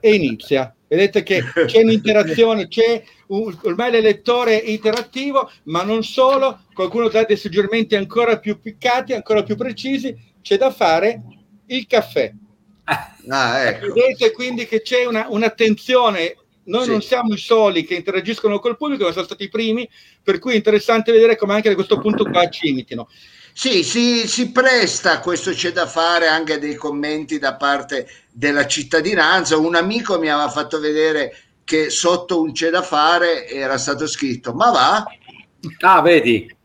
e inizia. Vedete che c'è un'interazione, c'è un, ormai l'elettore è interattivo, ma non solo, qualcuno dà dei suggerimenti ancora più piccati, ancora più precisi, c'è da fare il caffè. Ah, ecco. Vedete quindi che c'è una- un'attenzione, noi Sì. non siamo i soli che interagiscono col pubblico, ma sono stati i primi, per cui è interessante vedere come anche da questo punto qua ci imitino. Sì, si, si presta a questo c'è da fare anche dei commenti da parte della cittadinanza. Un amico mi aveva fatto vedere che sotto un c'è da fare era stato scritto ma va, Ah, vedi.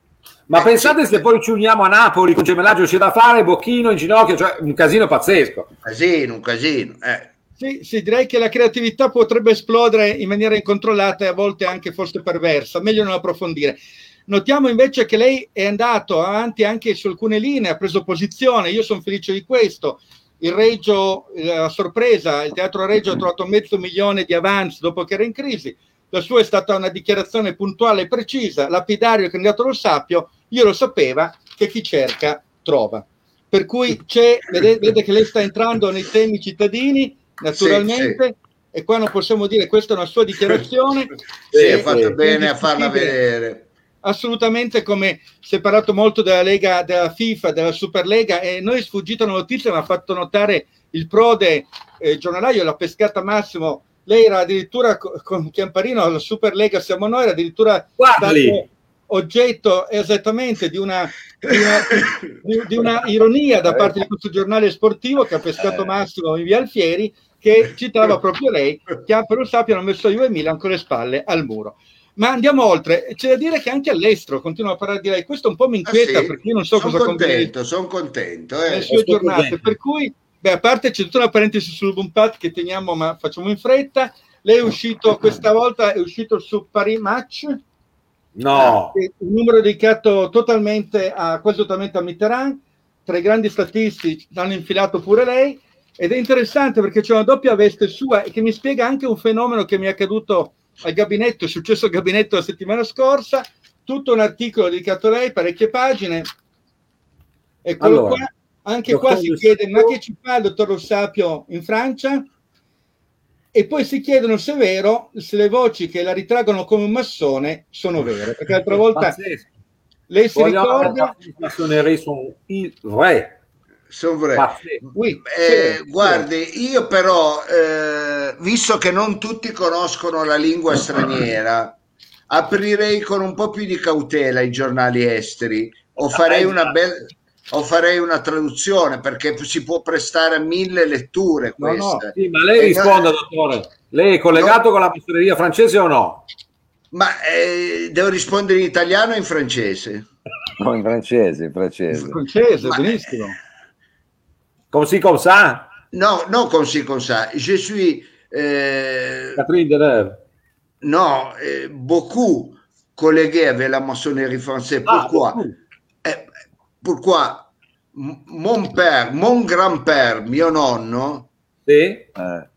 Ma Eh, pensate sì. se poi ci uniamo a Napoli con gemellaggio c'è da fare, Bocchino in ginocchio, cioè un casino pazzesco. un casino, un casino. eh. Sì, sì, direi che la creatività potrebbe esplodere in maniera incontrollata e a volte anche forse perversa, meglio non approfondire. Notiamo invece che lei è andato avanti anche su alcune linee, ha preso posizione, io sono felice di questo. Il Reggio, eh, la sorpresa, il Teatro Reggio ha trovato mezzo milione di avanzi dopo che era in crisi. La sua è stata una dichiarazione puntuale e precisa, lapidario il candidato lo sappio, io lo sapeva che chi cerca trova. Per cui c'è, vede, vede che lei sta entrando nei temi cittadini, naturalmente, e qua non possiamo dire questa è una sua dichiarazione. Sì, ha fatto bene a farla vedere. assolutamente come si è parlato molto della Lega, della FIFA, della Superlega e noi è sfuggita una notizia, mi ha fatto notare il prode eh, giornalaio, l'ha pescata Massimo, lei era addirittura co- con Chiamparino alla Superlega siamo noi, era addirittura oggetto esattamente di una, di una, di- di una ironia da parte di questo giornale sportivo che ha pescato Eh. Massimo in via Alfieri che citava proprio lei, che per lo sappio hanno messo Juve e Milan con le spalle al muro. Ma andiamo oltre, c'è da dire che anche all'estero continuano a parlare di lei, questo un po' mi Ah, inquieta sì? perché io non so sono cosa contento, sono contento. nelle Eh. sue sto giornate, contento. per cui, beh, a parte c'è tutta una parentesi sul Bumpat che teniamo, ma facciamo in fretta, lei è uscito, questa volta è uscito su Paris Match, No, eh, un numero dedicato totalmente a, quasi totalmente a Mitterrand, tra i grandi statisti hanno infilato pure lei, ed è interessante perché c'è una doppia veste sua e che mi spiega anche un fenomeno che mi è accaduto al gabinetto, è successo al gabinetto la settimana scorsa, tutto un articolo dedicato a lei, parecchie pagine. Eccolo Allora, qua. Anche qua si chiede, ma che ci fa il dottor Lo Sapio in Francia? E poi si chiedono se è vero, se le voci che la ritraggono come un massone sono vere. Perché l'altra volta lei si ricorda... sono sono il re. Sono vero. Pazzesco. Oui, Eh, sì, guardi, io però, eh, visto che non tutti conoscono la lingua straniera, aprirei con un po' più di cautela i giornali esteri o farei una bella o farei una traduzione perché si può prestare a mille letture No, no. Sì, ma lei Eh, risponda, no, dottore. Lei è collegato con la massoneria francese o no? Ma eh, devo rispondere in italiano o in francese? No, in francese, in francese. francese, Ma- benissimo. Come si come sa? No, non comme ci comme ça. Je suis euh, Catherine Deneuve. non, euh, beaucoup collègues avec la maçonnerie française. Ah, Pourquoi beaucoup. Eh, pourquoi M- mon père, mon grand-père, mio nonno, Sì? Eh,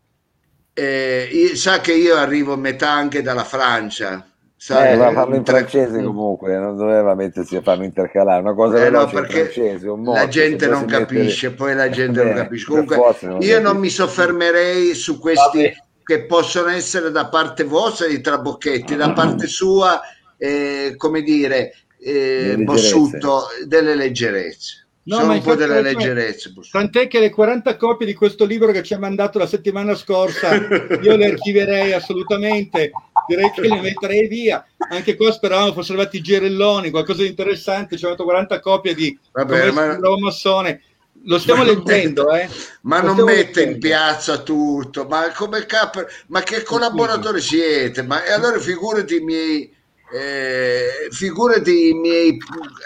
eh, io- sa che io arrivo a metà anche dalla Francia. Sa, Eh, doveva eh, farlo in tre- francese comunque, non doveva mettersi a farlo intercalare, una cosa Eh, no, perché francese, un la morto, gente non mette- capisce, poi la gente non Bene, capisce. Comunque, non io non mi soffermerei su questi Vabbè. che possono essere da parte vostra i trabocchetti, da parte sua, eh, come dire, eh, Delle leggerezze. Bossutto, delle leggerezze. No, Sono un po' delle leggerezze. Bossutto. Tant'è che le 40 copie di questo libro che ci ha mandato la settimana scorsa, io le archiverei assolutamente, direi che le metterei via. Anche qua speravamo fossero arrivati i girelloni, qualcosa di interessante, ci ha dato 40 copie di Vabbè, ma- massone. Lo stiamo Ma leggendo, mette- eh. Ma Lo non mette in leggendo. piazza tutto, ma come capo, ma che collaboratori siete? Ma e allora figurati i miei, eh, figurati i miei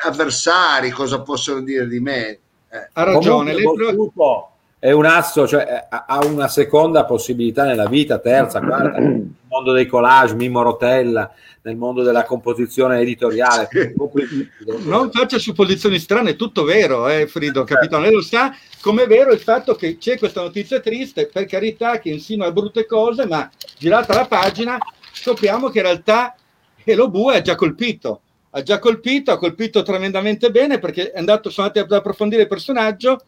avversari cosa possono dire di me. Eh, Ha ragione. Comunque, è un asso, cioè eh, ha- una seconda possibilità nella vita, terza, quarta, nel mondo dei collage, Mimmo Rotella, nel mondo della composizione editoriale. Non faccia supposizioni strane, è tutto vero, eh, Frido, capito? Lei lo sa, come è vero il fatto che c'è questa notizia triste, per carità, che insinua brutte cose, ma girata la pagina scopriamo che in realtà Hello Bue ha già colpito, ha già colpito, ha colpito tremendamente bene perché è andato, sono andati ad approfondire il personaggio,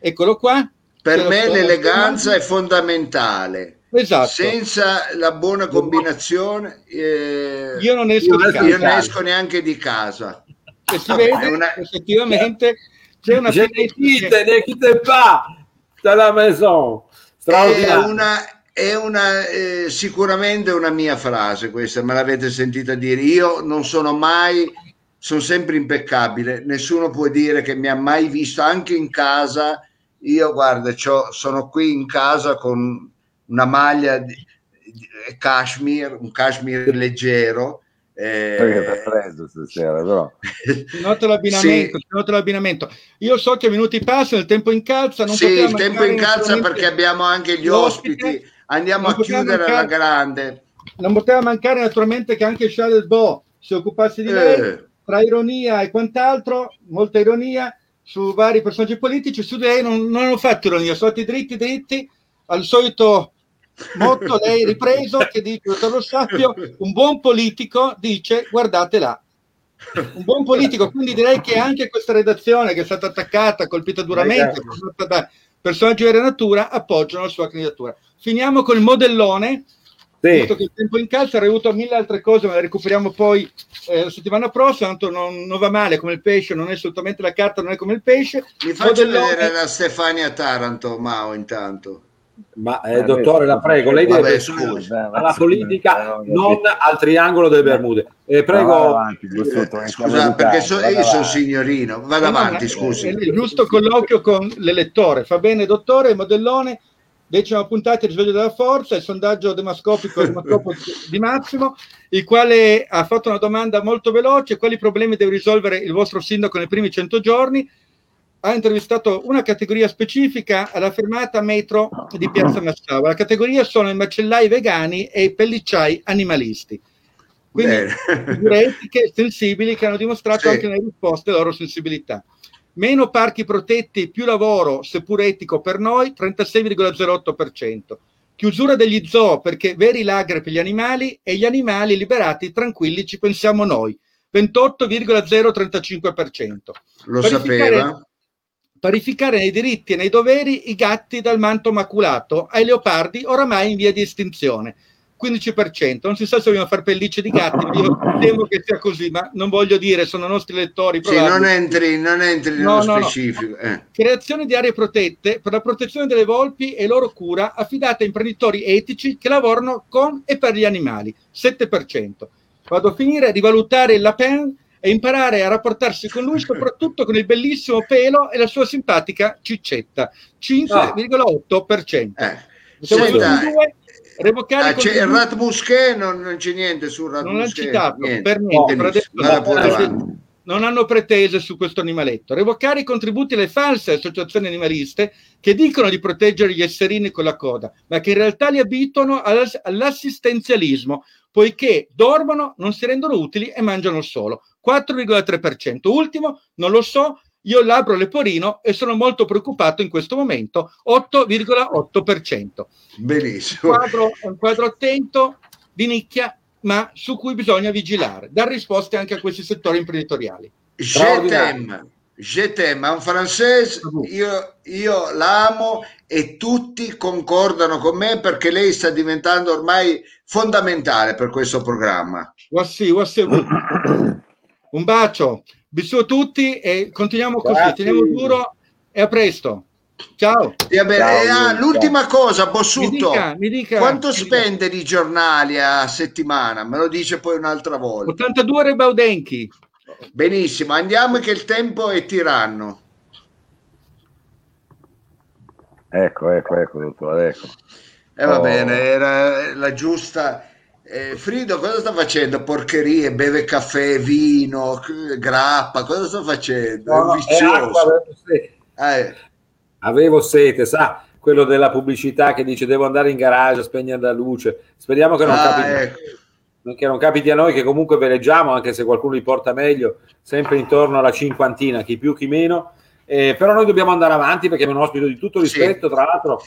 eccolo qua. per me l'eleganza è fondamentale. Esatto, Senza la buona combinazione, eh, io non esco di Io casa. io non esco neanche di casa. E si Vabbè, vede una- effettivamente c'è una Je ne quitte, ne quitte pas la maison. È Straordinario. una, è una eh, sicuramente una mia frase questa, me l'avete sentita dire. Io non sono mai, sono sempre impeccabile. Nessuno può dire che mi ha mai visto anche in casa. Io guarda, c'ho- sono qui in casa con una maglia di, di- cashmere, un cashmere leggero. eh, Perché è freddo stasera, però. Si nota l'abbinamento, si nota l'abbinamento. Io so che minuti passano, il tempo incalza. Non sì, il tempo incalza perché abbiamo anche gli ospiti. Andiamo Non a chiudere mancare- grande. Non poteva mancare naturalmente che anche Charles Bo si occupasse di lei, Eh. tra ironia e quant'altro, molta ironia su vari personaggi politici. Su di lei non, non hanno fatto ironia, sono stati dritti, dritti, al solito motto lei ripreso che dice, dottor Lo Sapio, un buon politico dice guardate là. Un buon politico, quindi direi che anche questa redazione che è stata attaccata, colpita duramente, fatta da personaggi vera natura, appoggiano la sua candidatura. Finiamo col modellone, visto che il tempo in calcio avrei avuto mille altre cose, ma le recuperiamo poi eh, la settimana prossima, tanto non, non va male come il pesce, non è assolutamente la carta, non è come il pesce. Mi faccio Modellone- vedere la Stefania Taranto, Mao, intanto. Ma eh, dottore, la prego, lei deve Vabbè, pensare scusa. alla politica, non al triangolo delle Bermude. Eh, prego, avanti, Eh, Scusa, perché so- io sono avanti. signorino. Vado avanti, ma scusi. È il giusto colloquio con l'elettore. Fa bene, dottore, modellone. Decima puntata, il risveglio della forza, il sondaggio demascopico demascopo di Massimo, il quale ha fatto una domanda molto veloce: quali problemi deve risolvere il vostro sindaco nei primi 100 giorni? Ha intervistato una categoria specifica alla fermata metro di Piazza Massava. La categoria sono i macellai vegani e i pellicciai animalisti. Quindi Bene. figure etiche sensibili che hanno dimostrato Sì. anche nelle risposte la loro sensibilità. Meno parchi protetti, più lavoro, seppur etico per noi, 36,08%. Chiusura degli zoo perché veri lager per gli animali e gli animali liberati tranquilli ci pensiamo noi, 28,035%. Lo Parificare- sapeva. Parificare nei diritti e nei doveri i gatti dal manto maculato ai leopardi oramai in via di estinzione. 15%. Non si sa se vogliono fare pellicce di gatti, io temo che sia così, ma non voglio dire, sono nostri lettori. Sì, non entri, non entri No, nello no, no. specifico. eh. Creazione di aree protette per la protezione delle volpi e loro cura affidate a imprenditori etici che lavorano con e per gli animali, 7%. Vado a finire, rivalutare il Lapin e imparare a rapportarsi con lui, soprattutto con il bellissimo pelo e la sua simpatica ciccetta, 5,8%. Eh. Siamo Senta, due, revocare ah, c'è il contributi- Rat Musquet, non, non c'è niente sul Rat non l'hanno citato niente. per niente, per adesso no, non hanno pretese su questo animaletto. Revocare i contributi alle false associazioni animaliste che dicono di proteggere gli esserini con la coda, ma che in realtà li abituano all'ass- all'assistenzialismo, poiché dormono, non si rendono utili e mangiano solo. 4,3%. Ultimo, non lo so, io il labbro leporino e sono molto preoccupato in questo momento, 8,8%. Benissimo. Un quadro, un quadro attento, di nicchia, ma su cui bisogna vigilare, dar risposte anche a questi settori imprenditoriali. Je t'aime, je t'aime, un francese, io, io l'amo e tutti concordano con me perché lei sta diventando ormai fondamentale per questo programma. Wassi, wassi, un bacio, bisù a tutti e continuiamo così, Grazie. teniamo duro e a presto. Ciao. Bene. Ciao, ah, l'ultima cosa, Mi Bossuto, dica, mi dica. quanto mi dica. spende di giornali a settimana? Me lo dice poi un'altra volta. 82 Rebaudenchi. Benissimo, andiamo che il tempo è tiranno. Ecco, ecco, ecco, dottore, ecco. E va Oh. bene, era la giusta. Eh, Frido, cosa sta facendo? Porcherie, beve caffè, vino, c- grappa, cosa sta facendo? No, è no, è vizioso. acqua, avevo sete. Eh, Avevo sete, sa, quello della pubblicità che dice devo andare in garage a spegnere la luce. Speriamo che non, ah, capiti, ecco. che non capiti a noi, che comunque veleggiamo, anche se qualcuno li porta meglio, sempre intorno alla cinquantina, chi più, chi meno. Eh, però noi dobbiamo andare avanti perché abbiamo un ospite di tutto Sì. rispetto, tra l'altro.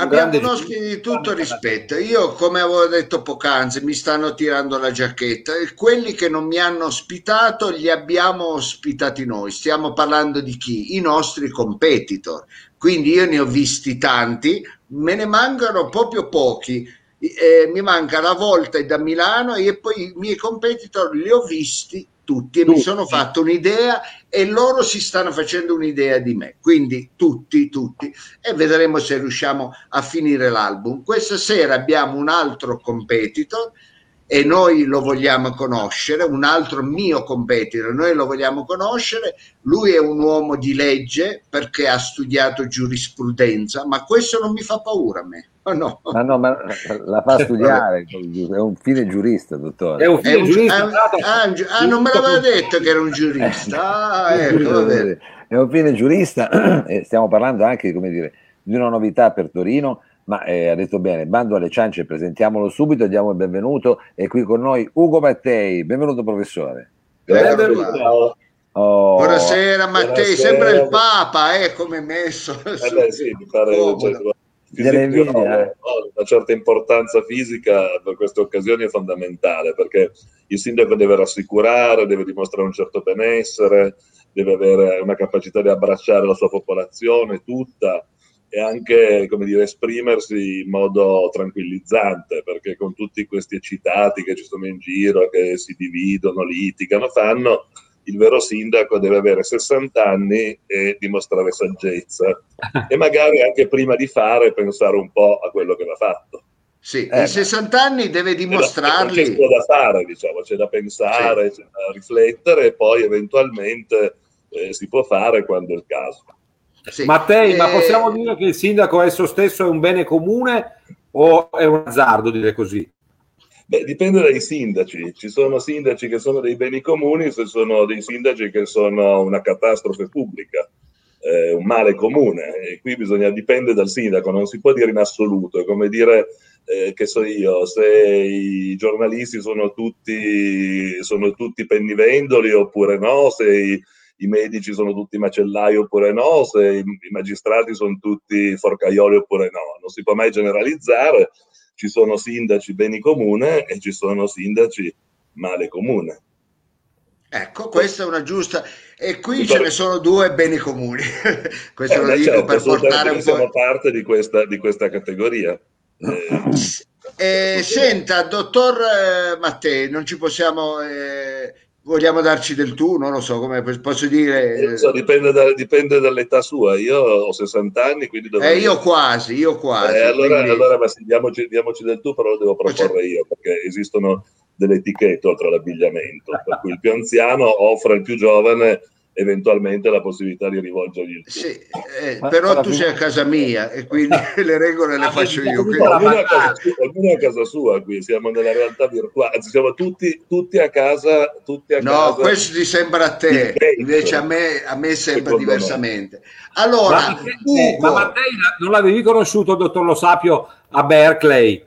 Abbiamo un ospite di tutto rispetto. Io, come avevo detto poc'anzi, mi stanno tirando la giacchetta e quelli che non mi hanno ospitato li abbiamo ospitati noi. Stiamo parlando di chi? I nostri competitor. Quindi io ne ho visti tanti, me ne mancano proprio pochi. Eh, mi manca la volta da Milano e poi i miei competitor li ho visti tutti e mi Tutti. sono fatto un'idea e loro si stanno facendo un'idea di me. Quindi tutti, tutti e vedremo se riusciamo a finire l'album. Questa sera abbiamo un altro competitor e noi lo vogliamo conoscere, un altro mio competitor, noi lo vogliamo conoscere. Lui è un uomo di legge perché ha studiato giurisprudenza, ma questo non mi fa paura a me. Oh, no. Ma no, ma la fa studiare, è un fine giurista, dottore. È un È figlio un- giurista. ah, ah, un gi- ah, non me l'aveva detto che era un giurista. Ah, ecco, va bene. È un fine giurista e stiamo parlando anche, come dire, di una novità per Torino, ma eh, ha detto bene, bando alle ciance, presentiamolo subito, diamo il benvenuto, è qui con noi Ugo Mattei, benvenuto professore. Benvenuto. Oh, Buonasera Mattei, Buonasera. sembra il Papa, eh, come è messo. Eh beh, sì, mi pare Comodo. Invidie, no, eh. no, una certa importanza fisica per queste occasioni è fondamentale perché il sindaco deve rassicurare, deve dimostrare un certo benessere, deve avere una capacità di abbracciare la sua popolazione tutta e anche come dire, esprimersi in modo tranquillizzante perché con tutti questi eccitati che ci sono in giro, che si dividono, litigano, fanno il vero sindaco deve avere 60 anni e dimostrare saggezza e magari anche prima di fare pensare un po' a quello che va fatto. Sì, Eh, i 60 anni deve C'è dimostrarli. da fare, diciamo, c'è da pensare, c'è da riflettere e poi eventualmente eh, si può fare quando è il caso. Sì. Mattei, ma Eh, possiamo dire che il sindaco esso stesso è un bene comune o è un azzardo dire così? Beh, dipende dai sindaci. Ci sono sindaci che sono dei beni comuni, se sono dei sindaci che sono una catastrofe pubblica, eh, un male comune. E qui bisogna dipende dal sindaco, non si può dire in assoluto. È come dire, eh, che so io, se i giornalisti sono tutti, sono tutti pennivendoli oppure no, se i, i medici sono tutti macellai oppure no, se i, i magistrati sono tutti forcaioli oppure no. Non si può mai generalizzare ci sono sindaci beni comune e ci sono sindaci male comune. Ecco, questa è una giusta. E qui Tutto- ce ne sono due beni comuni. Questo Eh, lo dico certo, per portare un siamo po'. parte di questa, di questa categoria. Eh, Eh, senta, dottor eh, Mattei, non ci possiamo. eh, vogliamo darci del tu? Non lo so come posso dire. non so, dipende, da- dipende dall'età sua. Io ho 60 anni, quindi Eh, dovrei... io quasi, io quasi. Eh, allora, quindi- allora ma sì, diamoci, diamoci del tu, però lo devo proporre io, perché esistono delle etichette oltre all'abbigliamento, per cui il più anziano offre al più giovane eventualmente la possibilità di rivolgergli il. Sì, eh, però tu sei a casa mia e quindi le regole le Ah, faccio io. quindi- Ognuno a, casa sua, ognuno a casa sua qui, siamo nella realtà virtuale, anzi siamo tutti, tutti a casa, tutti a No, casa. questo ti sembra a te, invece a me, a me sembra Secondo me. diversamente. Allora, ma, eh, ma Ugo, Mattei non l'avevi conosciuto dottor Lo Sapio a Berkeley?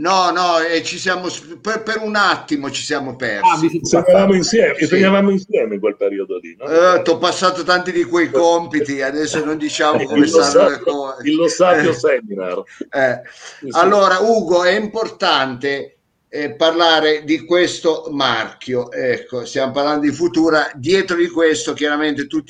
No, no, e ci siamo, per, per un attimo ci siamo Ah, persi. Insegnavamo passati. insieme, Sì. insegnavamo insieme in quel periodo lì. No? Eh, ti ho passato tanti di quei compiti, adesso non diciamo come il, lo stanno le cose. il Lo Sapio Eh, Seminar. eh. Allora, Ugo, è importante eh, parlare di questo marchio. Ecco, stiamo parlando di Futura. Dietro di questo, chiaramente, tu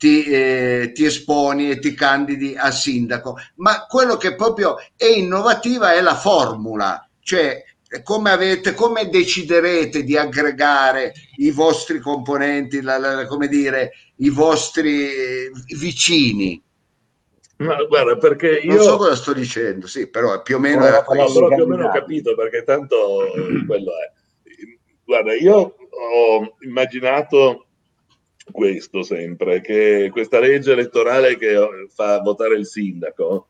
ti, eh, ti esponi e ti candidi a sindaco. Ma quello che proprio è innovativa è la formula, cioè come avete, come deciderete di aggregare i vostri componenti, la- la- come dire, i vostri vicini? Ma guarda, perché io... Non so cosa sto dicendo, sì, però più o meno No, era però più o meno ho capito perché tanto eh, quello è. Guarda, io ho immaginato questo sempre, che questa legge elettorale che fa votare il sindaco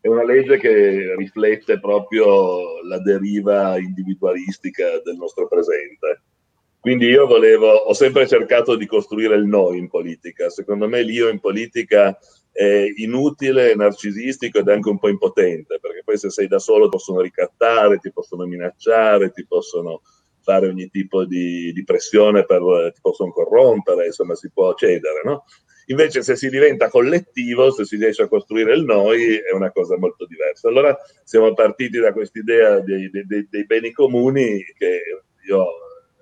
è una legge che riflette proprio la deriva individualistica del nostro presente. Quindi io volevo, ho sempre cercato di costruire il noi in politica. Secondo me l'io in politica è inutile, narcisistico ed anche un po' impotente, perché poi se sei da solo ti possono ricattare, ti possono minacciare, ti possono fare ogni tipo di, di pressione, per, ti possono corrompere, insomma si può cedere, no? Invece se si diventa collettivo, se si riesce a costruire il noi, è una cosa molto diversa. Allora siamo partiti da quest'idea dei, dei- dei- dei beni comuni che io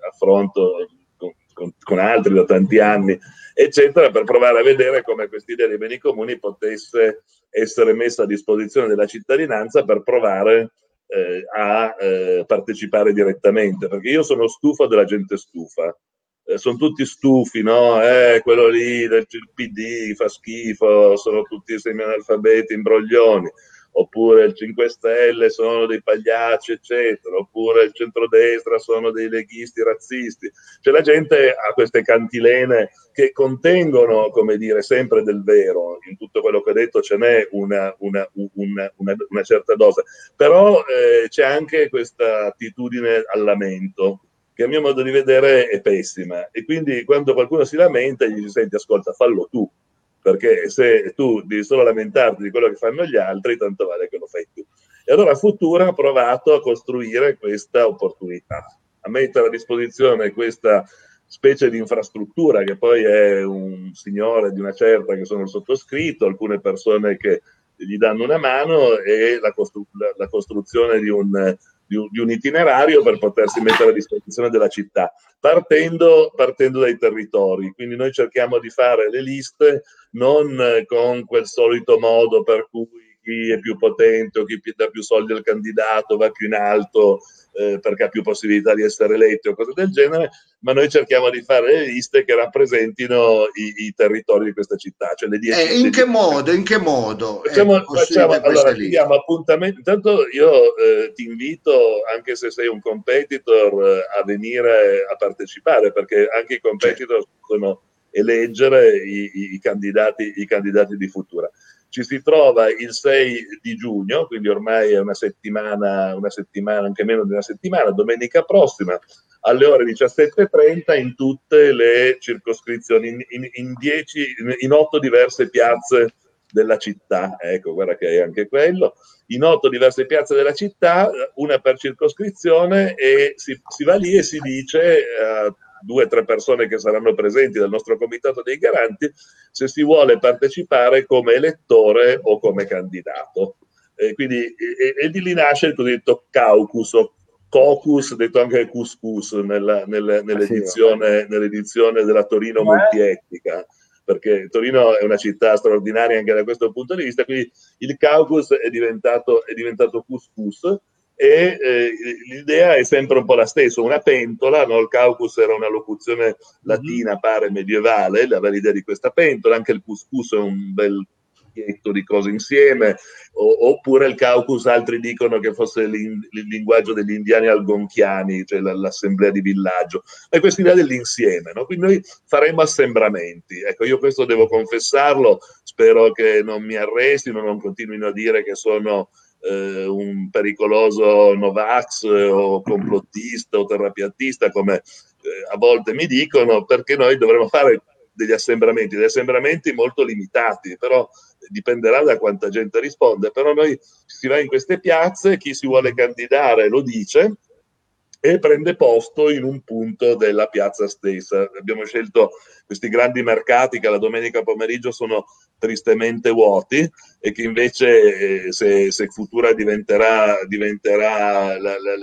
affronto con, con- con altri da tanti anni, eccetera, per provare a vedere come quest'idea dei beni comuni potesse essere messa a disposizione della cittadinanza per provare eh, a eh, partecipare direttamente, perché io sono stufo della gente stufa. Eh, sono tutti stufi, no? Eh, quello lì del PD fa schifo, sono tutti semi-analfabeti, imbroglioni, oppure il 5 Stelle sono dei pagliacci, eccetera, oppure il centrodestra sono dei leghisti razzisti. Cioè la gente ha queste cantilene che contengono, come dire, sempre del vero, in tutto quello che ho detto ce n'è una, una, una, una, certa dose, però eh, c'è anche questa attitudine al lamento che a mio modo di vedere è pessima. E quindi quando qualcuno si lamenta gli si sente ascolta fallo tu perché se tu devi solo lamentarti di quello che fanno gli altri tanto vale che lo fai tu. E allora Futura ha provato a costruire questa opportunità a mettere a disposizione questa specie di infrastruttura che poi è un signore di una certa che sono il sottoscritto alcune persone che gli danno una mano e la, costru- la- costruzione di un di un, di un itinerario per potersi mettere a disposizione della città, partendo, partendo dai territori. Quindi noi cerchiamo di fare le liste non eh, con quel solito modo per cui chi è più potente o chi dà più soldi al candidato va più in alto eh, perché ha più possibilità di essere eletto o cose del genere, ma noi cerchiamo di fare le liste che rappresentino i, i territori di questa città. Cioè dieci, Eh, in che modo? In che modo? Facciamo, facciamo- allora, liste? chiediamo appuntamenti. Intanto io eh, ti invito, anche se sei un competitor, eh, a venire a partecipare, perché anche i competitor possono eleggere i, i- i candidati, i candidati di Futura. Ci si trova il 6 di giugno, quindi ormai è una settimana, una settimana, anche meno di una settimana, domenica prossima, alle ore 17.30 in tutte le circoscrizioni, in, in, in, dieci, in, otto diverse piazze della città, ecco, guarda che è anche quello, in otto diverse piazze della città, una per circoscrizione, e si, si va lì e si dice a due o tre persone che saranno presenti dal nostro comitato dei garanti se si vuole partecipare come elettore o come candidato. E quindi e, e di lì nasce il cosiddetto caucus o caucus, detto anche couscous nella, nella, nell'edizione, nell'edizione della Torino multietnica perché Torino è una città straordinaria anche da questo punto di vista, quindi il caucus è diventato, è diventato couscous e eh, l'idea è sempre un po' la stessa, una pentola, no? il caucus era una locuzione latina, pare medievale, aveva l'idea di questa pentola, anche il couscous è un bel pacchetto di cose insieme, o, oppure il caucus, altri dicono che fosse il linguaggio degli indiani algonchiani, cioè l'assemblea di villaggio, è questa idea dell'insieme, no? quindi noi faremo assembramenti, ecco io questo devo confessarlo, spero che non mi arrestino, non continuino a dire che sono eh, un pericoloso Novax eh, o complottista o terrapiattista come eh, a volte mi dicono, perché noi dovremmo fare degli assembramenti, degli assembramenti molto limitati, però dipenderà da quanta gente risponde, però noi si va in queste piazze, chi si vuole candidare lo dice e prende posto in un punto della piazza stessa. Abbiamo scelto questi grandi mercati che la domenica pomeriggio sono tristemente vuoti e che invece eh, se, se Futura diventerà, diventerà la, la, la,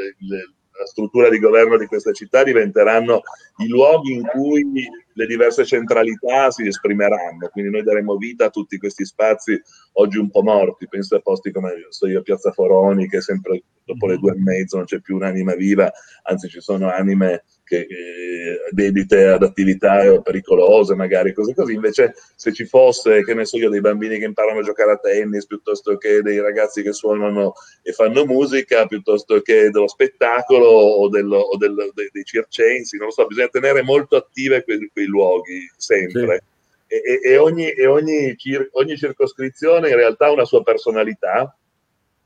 la struttura di governo di questa città diventeranno i luoghi in cui le diverse centralità si esprimeranno. Quindi noi daremo vita a tutti questi spazi oggi un po' morti. Penso a posti come so io, Piazza Foroni, che sempre dopo le due e mezzo non c'è più un'anima viva, anzi ci sono anime che, eh, dedite ad attività pericolose, magari così così. Invece, se ci fosse, che ne so io, dei bambini che imparano a giocare a tennis, piuttosto che dei ragazzi che suonano e fanno musica, piuttosto che dello spettacolo o, dello, o dello, dei, dei, circensi, non lo so, bisogna tenere molto attive quei, quei luoghi sempre. Sì. E, e, ogni, e ogni, cir- ogni circoscrizione in realtà ha una sua personalità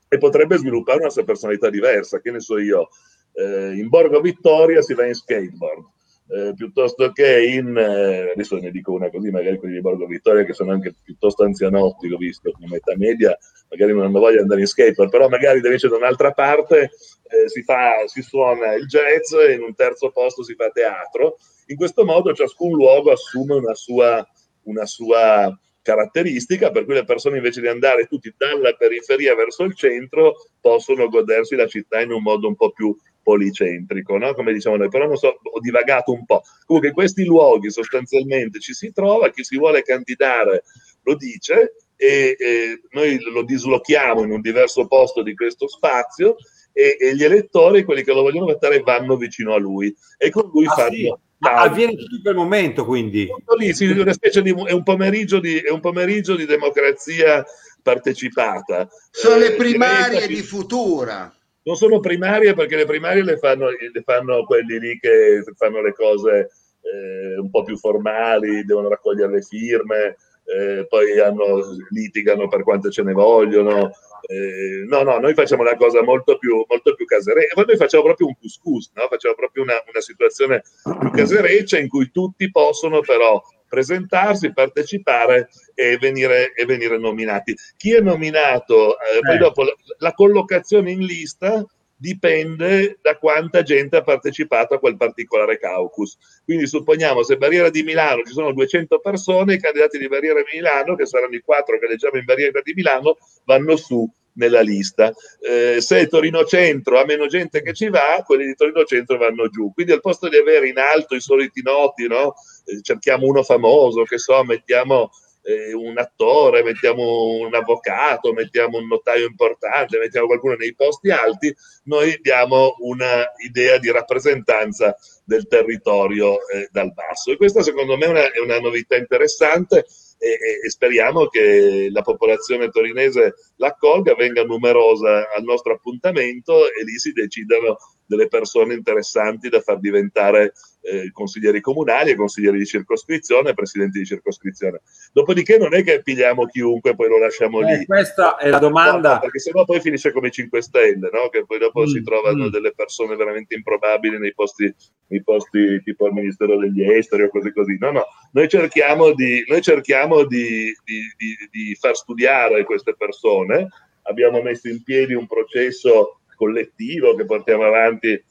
e potrebbe sviluppare una sua personalità diversa, che ne so io eh, in Borgo Vittoria si va in skateboard. Eh, piuttosto che in eh, adesso ne dico una così, magari quelli di Borgo Vittoria che sono anche piuttosto anzianotti, l'ho visto come età media, magari non hanno voglia di andare in skateboard, però magari invece da un'altra parte eh, si, fa, si suona il jazz e in un terzo posto si fa teatro. In questo modo ciascun luogo assume una sua, una sua caratteristica per cui le persone invece di andare tutti dalla periferia verso il centro possono godersi la città in un modo un po' più policentrico, no? come diciamo noi, però non so, ho divagato un po'. Comunque in questi luoghi sostanzialmente ci si trova, chi si vuole candidare lo dice e, e noi lo dislochiamo in un diverso posto di questo spazio e, e, gli elettori, quelli che lo vogliono votare, vanno vicino a lui e con lui ah, fanno... Sì. avviene tutto in quel momento, quindi. Lì, sì, una specie di, è, un pomeriggio di, è un pomeriggio di democrazia partecipata. Sono eh, le primarie di Futura non sono primarie perché le primarie le fanno, le fanno quelli lì che fanno le cose eh, un po' più formali, devono raccogliere le firme, eh, poi hanno, litigano per quante ce ne vogliono. Eh, no, no, noi facciamo una cosa molto più, molto più casereccia, noi facciamo proprio un couscous, no? facciamo proprio una, una situazione più casereccia in cui tutti possono però presentarsi, partecipare e venire, e venire nominati. Chi è nominato, eh, poi eh. dopo la, la collocazione in lista dipende da quanta gente ha partecipato a quel particolare caucus. Quindi supponiamo se Barriera di Milano ci sono 200 persone, i candidati di Barriera di Milano, che saranno i quattro che leggiamo in Barriera di Milano, vanno su nella lista. Eh, se Torino Centro ha meno gente che ci va, quelli di Torino Centro vanno giù. Quindi al posto di avere in alto i soliti noti, no? eh, cerchiamo uno famoso, che so, mettiamo eh, un attore, mettiamo un avvocato, mettiamo un notaio importante, mettiamo qualcuno nei posti alti, noi diamo un'idea di rappresentanza del territorio eh, dal basso. E questa secondo me è una, è una novità interessante e, e, speriamo che la popolazione torinese l'accolga, venga numerosa al nostro appuntamento e lì si decidano delle persone interessanti da far diventare eh, consiglieri comunali e consiglieri di circoscrizione, presidenti di circoscrizione. Dopodiché non è che pigliamo chiunque e poi lo lasciamo eh, lì. Questa è la domanda. No, perché sennò poi finisce come i 5 Stelle, no? che poi dopo mm, si trovano mm. delle persone veramente improbabili nei posti, nei posti tipo al Ministero degli Esteri o cose così. No, no, noi cerchiamo di, noi cerchiamo di, di, di far studiare queste persone. Abbiamo messo in piedi un processo collettivo che portiamo avanti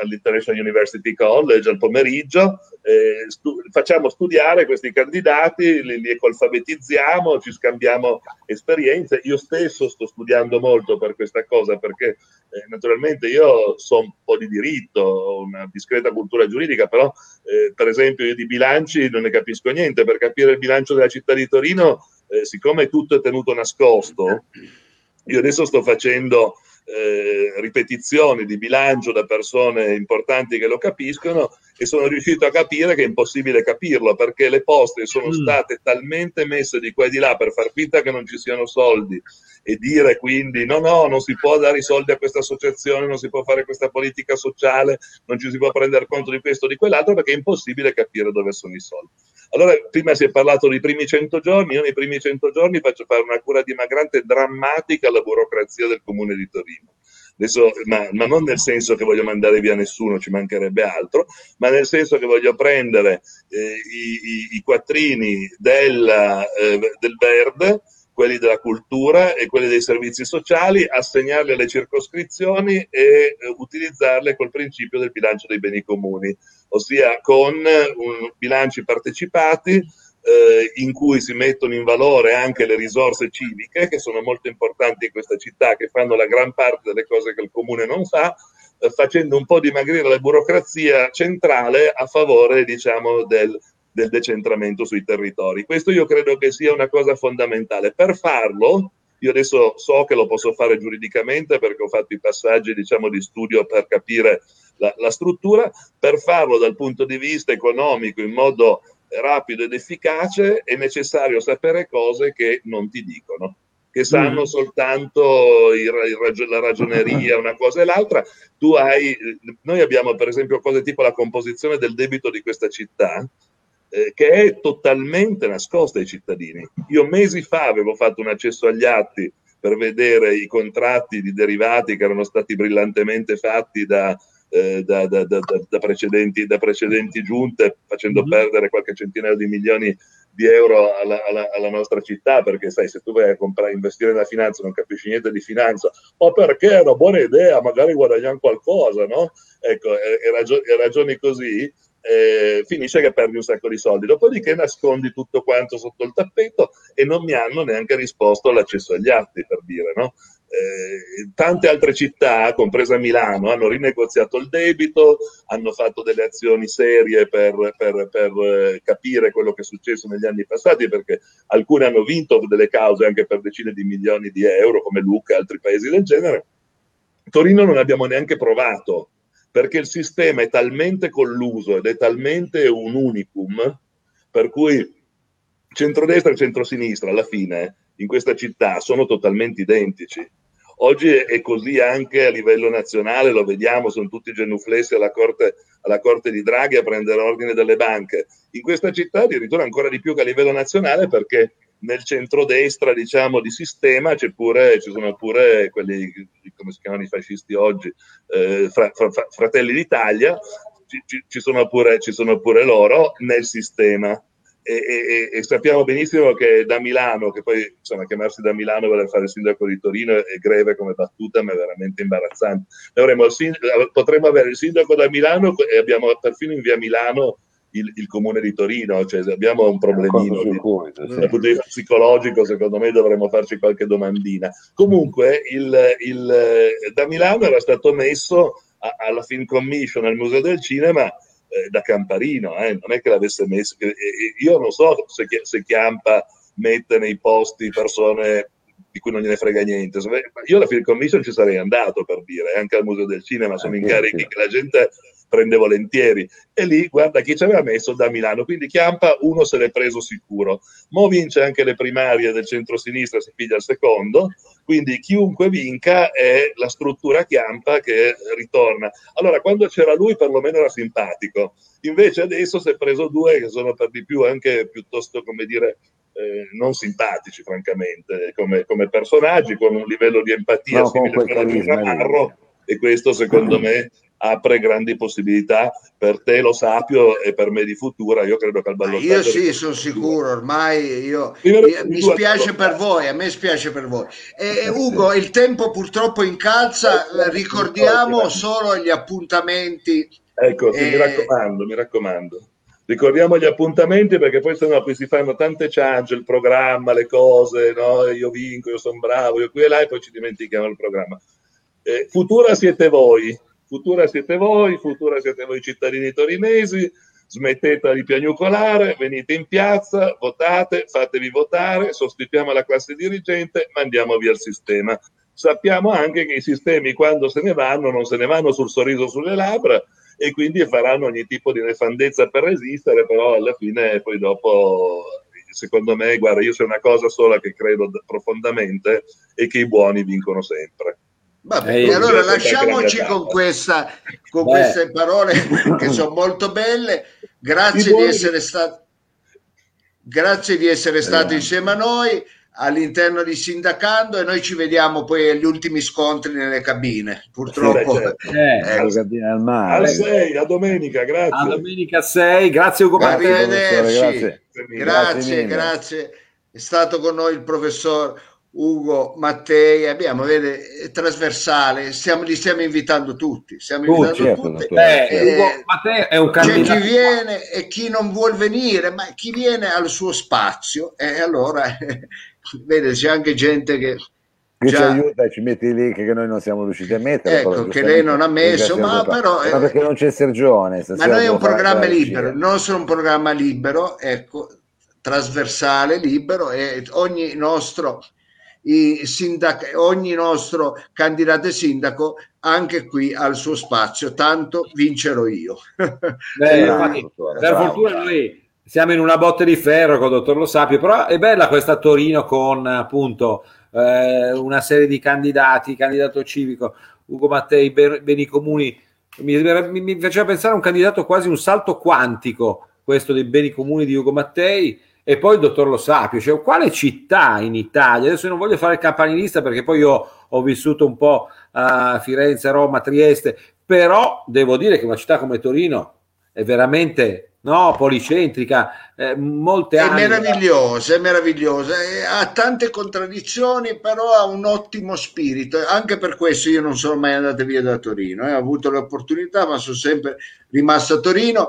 all'International University College al pomeriggio, eh, stu- facciamo studiare questi candidati, li, li alfabetizziamo, ci scambiamo esperienze. Io stesso sto studiando molto per questa cosa perché eh, naturalmente io so un po' di diritto, ho una discreta cultura giuridica, però eh, per esempio io di bilanci non ne capisco niente. Per capire il bilancio della città di Torino, eh, siccome tutto è tenuto nascosto, io adesso sto facendo eh, ripetizioni di bilancio da persone importanti che lo capiscono e sono riuscito a capire che è impossibile capirlo perché le poste sono mm. state talmente messe di qua e di là per far finta che non ci siano soldi e dire quindi no, no, non si può dare i soldi a questa associazione, non si può fare questa politica sociale, non ci si può prendere conto di questo o di quell'altro perché è impossibile capire dove sono i soldi. Allora, prima si è parlato dei primi 100 giorni, io nei primi 100 giorni faccio fare una cura dimagrante drammatica alla burocrazia del comune di Torino. Adesso, ma, ma non nel senso che voglio mandare via nessuno, ci mancherebbe altro, ma nel senso che voglio prendere eh, i, i, i quattrini della, eh, del verde, quelli della cultura e quelli dei servizi sociali, assegnarli alle circoscrizioni e eh, utilizzarle col principio del bilancio dei beni comuni, ossia con un, bilanci partecipati eh, in cui si mettono in valore anche le risorse civiche, che sono molto importanti in questa città, che fanno la gran parte delle cose che il comune non fa, eh, facendo un po' dimagrire la burocrazia centrale a favore, diciamo, del, del decentramento sui territori. Questo io credo che sia una cosa fondamentale. Per farlo, io adesso so che lo posso fare giuridicamente perché ho fatto i passaggi, diciamo, di studio per capire la, la struttura, per farlo dal punto di vista economico in modo rapido ed efficace è necessario sapere cose che non ti dicono, che sanno mm. soltanto il, il, la ragioneria, una cosa e l'altra. Tu hai, noi abbiamo per esempio cose tipo la composizione del debito di questa città, eh, che è totalmente nascosta ai cittadini. Io mesi fa avevo fatto un accesso agli atti per vedere i contratti di derivati che erano stati brillantemente fatti da, eh, da, da, da, precedenti, da, precedenti, giunte, facendo mm-hmm. perdere qualche centinaio di milioni di euro alla, alla, alla, nostra città, perché sai, se tu vai a comprare, investire nella finanza non capisci niente di finanza, o perché è una buona idea, magari guadagniamo qualcosa, no? Ecco, e, e, ragio- e ragioni così, eh, finisce che perdi un sacco di soldi. Dopodiché nascondi tutto quanto sotto il tappeto e non mi hanno neanche risposto all'accesso agli atti, per dire, no? Eh, tante altre città, compresa Milano, hanno rinegoziato il debito, hanno fatto delle azioni serie per, per, per eh, capire quello che è successo negli anni passati, perché alcune hanno vinto delle cause anche per decine di milioni di euro, come Lucca e altri paesi del genere. Torino non abbiamo neanche provato, perché il sistema è talmente colluso ed è talmente un unicum, per cui centrodestra e centrosinistra alla fine in questa città sono totalmente identici. Oggi è così anche a livello nazionale, lo vediamo, sono tutti genuflessi alla corte, alla corte di Draghi a prendere ordine dalle banche. In questa città addirittura ancora di più che a livello nazionale perché nel centrodestra, diciamo, di sistema pure, ci sono pure quelli, come si chiamano i fascisti oggi, eh, fra, fra, Fratelli d'Italia, ci, ci, sono pure, ci sono pure loro nel sistema e, e, e, sappiamo benissimo che da Milano, che poi insomma chiamarsi da Milano e voler fare il sindaco di Torino è greve come battuta, ma è veramente imbarazzante. Sind- potremmo avere il sindaco da Milano e abbiamo perfino in via Milano il, il comune di Torino, cioè abbiamo un problemino di, dal punto di vista psicologico, secondo me dovremmo farci qualche domandina. Comunque il, il, da Milano era stato messo alla Film Commission al Museo del Cinema eh, da Camparino, eh, non è che l'avesse messo, eh, io non so se, se Chiampa mette nei posti persone di cui non gliene frega niente. Io alla Film Commission ci sarei andato per dire, anche al Museo del Cinema sono incarichi che la gente prende volentieri. E lì, guarda, chi ci aveva messo da Milano. Quindi Chiampa uno se l'è preso sicuro. Mo vince anche le primarie del centro-sinistra, si piglia il secondo. Quindi chiunque vinca è la struttura Chiampa che ritorna. Allora, quando c'era lui perlomeno era simpatico. Invece adesso si è preso due che sono per di più anche piuttosto, come dire, eh, non simpatici, francamente, come, come, personaggi, con un livello di empatia no, simile a quello di Ramarro, e questo secondo me apre grandi possibilità per te lo Sapio e per me di Futura. Io credo che al ballottaggio io sì sono sicuro ormai io, io mi spiace per voi a me spiace per voi. E, Ugo il tempo purtroppo incalza ricordiamo solo gli appuntamenti. Ecco sì, mi raccomando mi raccomando. Ricordiamo gli appuntamenti perché poi sennò poi si fanno tante ciance il programma le cose no? io vinco io sono bravo io qui e là e poi ci dimentichiamo il programma. Eh, Futura siete voi Futura siete voi, Futura siete voi cittadini torinesi, smettete di piagnucolare, venite in piazza, votate, fatevi votare, sostituiamo la classe dirigente, mandiamo via il sistema. Sappiamo anche che i sistemi quando se ne vanno non se ne vanno sul sorriso sulle labbra e quindi faranno ogni tipo di nefandezza per resistere, però alla fine poi dopo secondo me, guarda, io c'è una cosa sola che credo profondamente e che i buoni vincono sempre. Vabbè, e allora lasciamoci con, questa, con queste parole che sono molto belle. Grazie di essere stato, grazie di essere stato insieme a noi. all'interno di Sindacando e noi ci vediamo poi agli ultimi scontri nelle cabine. Purtroppo. Sì, certo. Eh, Ecco. Al mare. 6, a domenica, a grazie. domenica 6, grazie Ugo. Arrivederci. Grazie. Grazie, Grazie grazie. È stato con noi il professor Ugo Mattei. Abbiamo, vede, è trasversale. Stiamo, li stiamo invitando tutti. Stiamo invitando certo, tutti. dottore. Eh, Eh, Ugo Matteo è un C'è chi candidato. viene e chi non vuol venire, ma chi viene al suo spazio. E allora, vede, c'è anche gente che Che ci già- aiuta e ci metti i link che noi non siamo riusciti a mettere. Ecco, che lei non ha messo, ma però, eh, Ma perché non c'è Sergione? Ma noi è un programma libero, il nostro è un programma libero, ecco, trasversale, libero e ogni nostro, sindac- ogni nostro candidato sindaco anche qui ha il suo spazio, tanto vincerò io. Beh, Bravo, infatti, dottore, per bravo. fortuna noi siamo in una botte di ferro con il dottor Lo Sapio, però è bella questa Torino con appunto eh, una serie di candidati, candidato civico, Ugo Mattei, Ben- Beni Comuni, mi, mi- mi faceva pensare a un candidato quasi un salto quantico, questo dei beni comuni di Ugo Mattei, e poi il dottor Lo Sapio, cioè quale città in Italia? Adesso non voglio fare il campanilista perché poi io ho vissuto un po' a Firenze, Roma, Trieste, però devo dire che una città come Torino è veramente no, policentrica, eh, molte È meravigliosa, è meravigliosa, e ha tante contraddizioni, però ha un ottimo spirito. Anche per questo io non sono mai andato via da Torino, eh. ho avuto l'opportunità, ma sono sempre rimasto a Torino.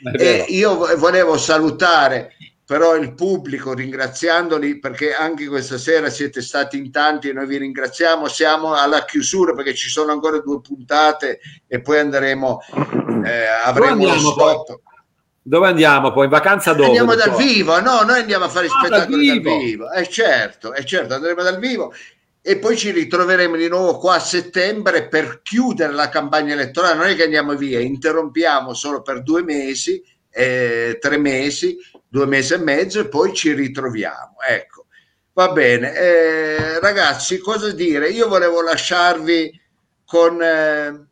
È. E io vo- volevo salutare però il pubblico ringraziandoli perché anche questa sera siete stati in tanti e noi vi ringraziamo. Siamo alla chiusura perché ci sono ancora due puntate e poi andremo, eh, avremo lo poi? stop. Dove andiamo poi? In vacanza dove? Andiamo dal dottore? vivo, no? Noi andiamo a fare Ah, spettacoli dal dal vivo. vivo. Eh certo, eh certo, andremo dal vivo e poi ci ritroveremo di nuovo qua a settembre per chiudere la campagna elettorale. Non è che andiamo via, interrompiamo solo per due mesi, eh, tre mesi, due mesi e mezzo e poi ci ritroviamo. Ecco, va bene. Eh, ragazzi, cosa dire? Io volevo lasciarvi con... eh,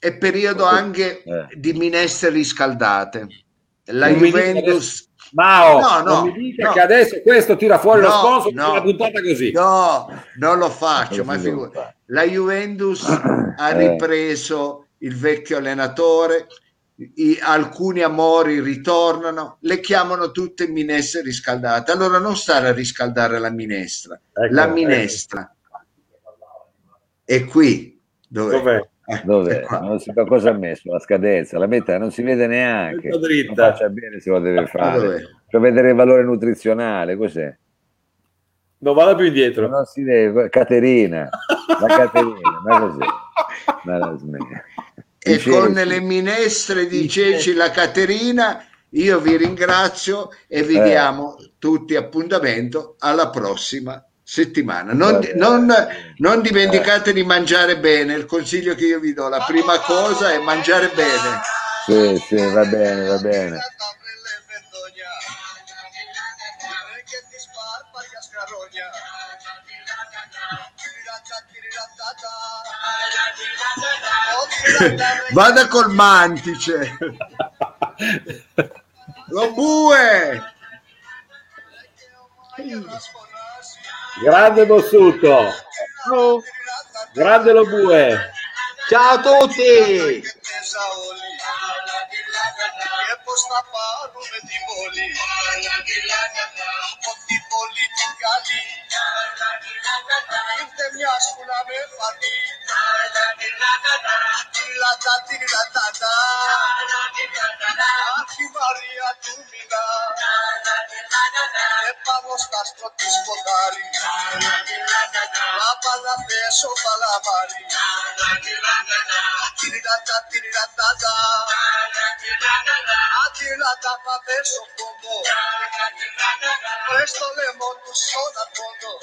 è periodo anche Eh. di minestre riscaldate. La Non Juventus... Mao, No, no, non mi dica no. che adesso questo tira fuori lo No, sponsor no. una puntata così. No, non lo faccio, ma Non si figu- fa. la Juventus ha Eh. ripreso il vecchio allenatore, i- alcuni amori ritornano, le chiamano tutte minestre riscaldate. Allora non stare a riscaldare la minestra, Ecco, la ecco. minestra è qui. Dov'è? Dov'è? Eh, Dov'è? Non si fa cosa ha messo la scadenza, la metta non si vede neanche. Non faccia bene se lo deve dov'è? fare. Per vedere il valore nutrizionale, cos'è? Non vada più indietro. Non si deve, Caterina, la Caterina, ma cos'è? Ma la smetti. E con ceci. le minestre di ceci la Caterina io vi ringrazio e vi Eh. diamo tutti appuntamento alla prossima settimana non, non- non dimenticate di mangiare bene il consiglio che io vi do la prima cosa è mangiare bene Sì, sì, va bene, va bene. vada col mantice lo bue Grande Bossuto, grande Lobue. Ciao a tutti! Ε, και πως θα πάρουμε την πόλη από την πόλη την καλή. Ήρθε μια που με φανεί. Τυλατά τυλατάτα αχ η Μαρία του μηνά και ε, πάνω στα στο της σκοτάρι Λάμπα να θέσω παλαμάρι. Τυλατά τυλατάτα Άκυλα τα παπέσω ποντό Μες στο λαιμό του σώνα ποντό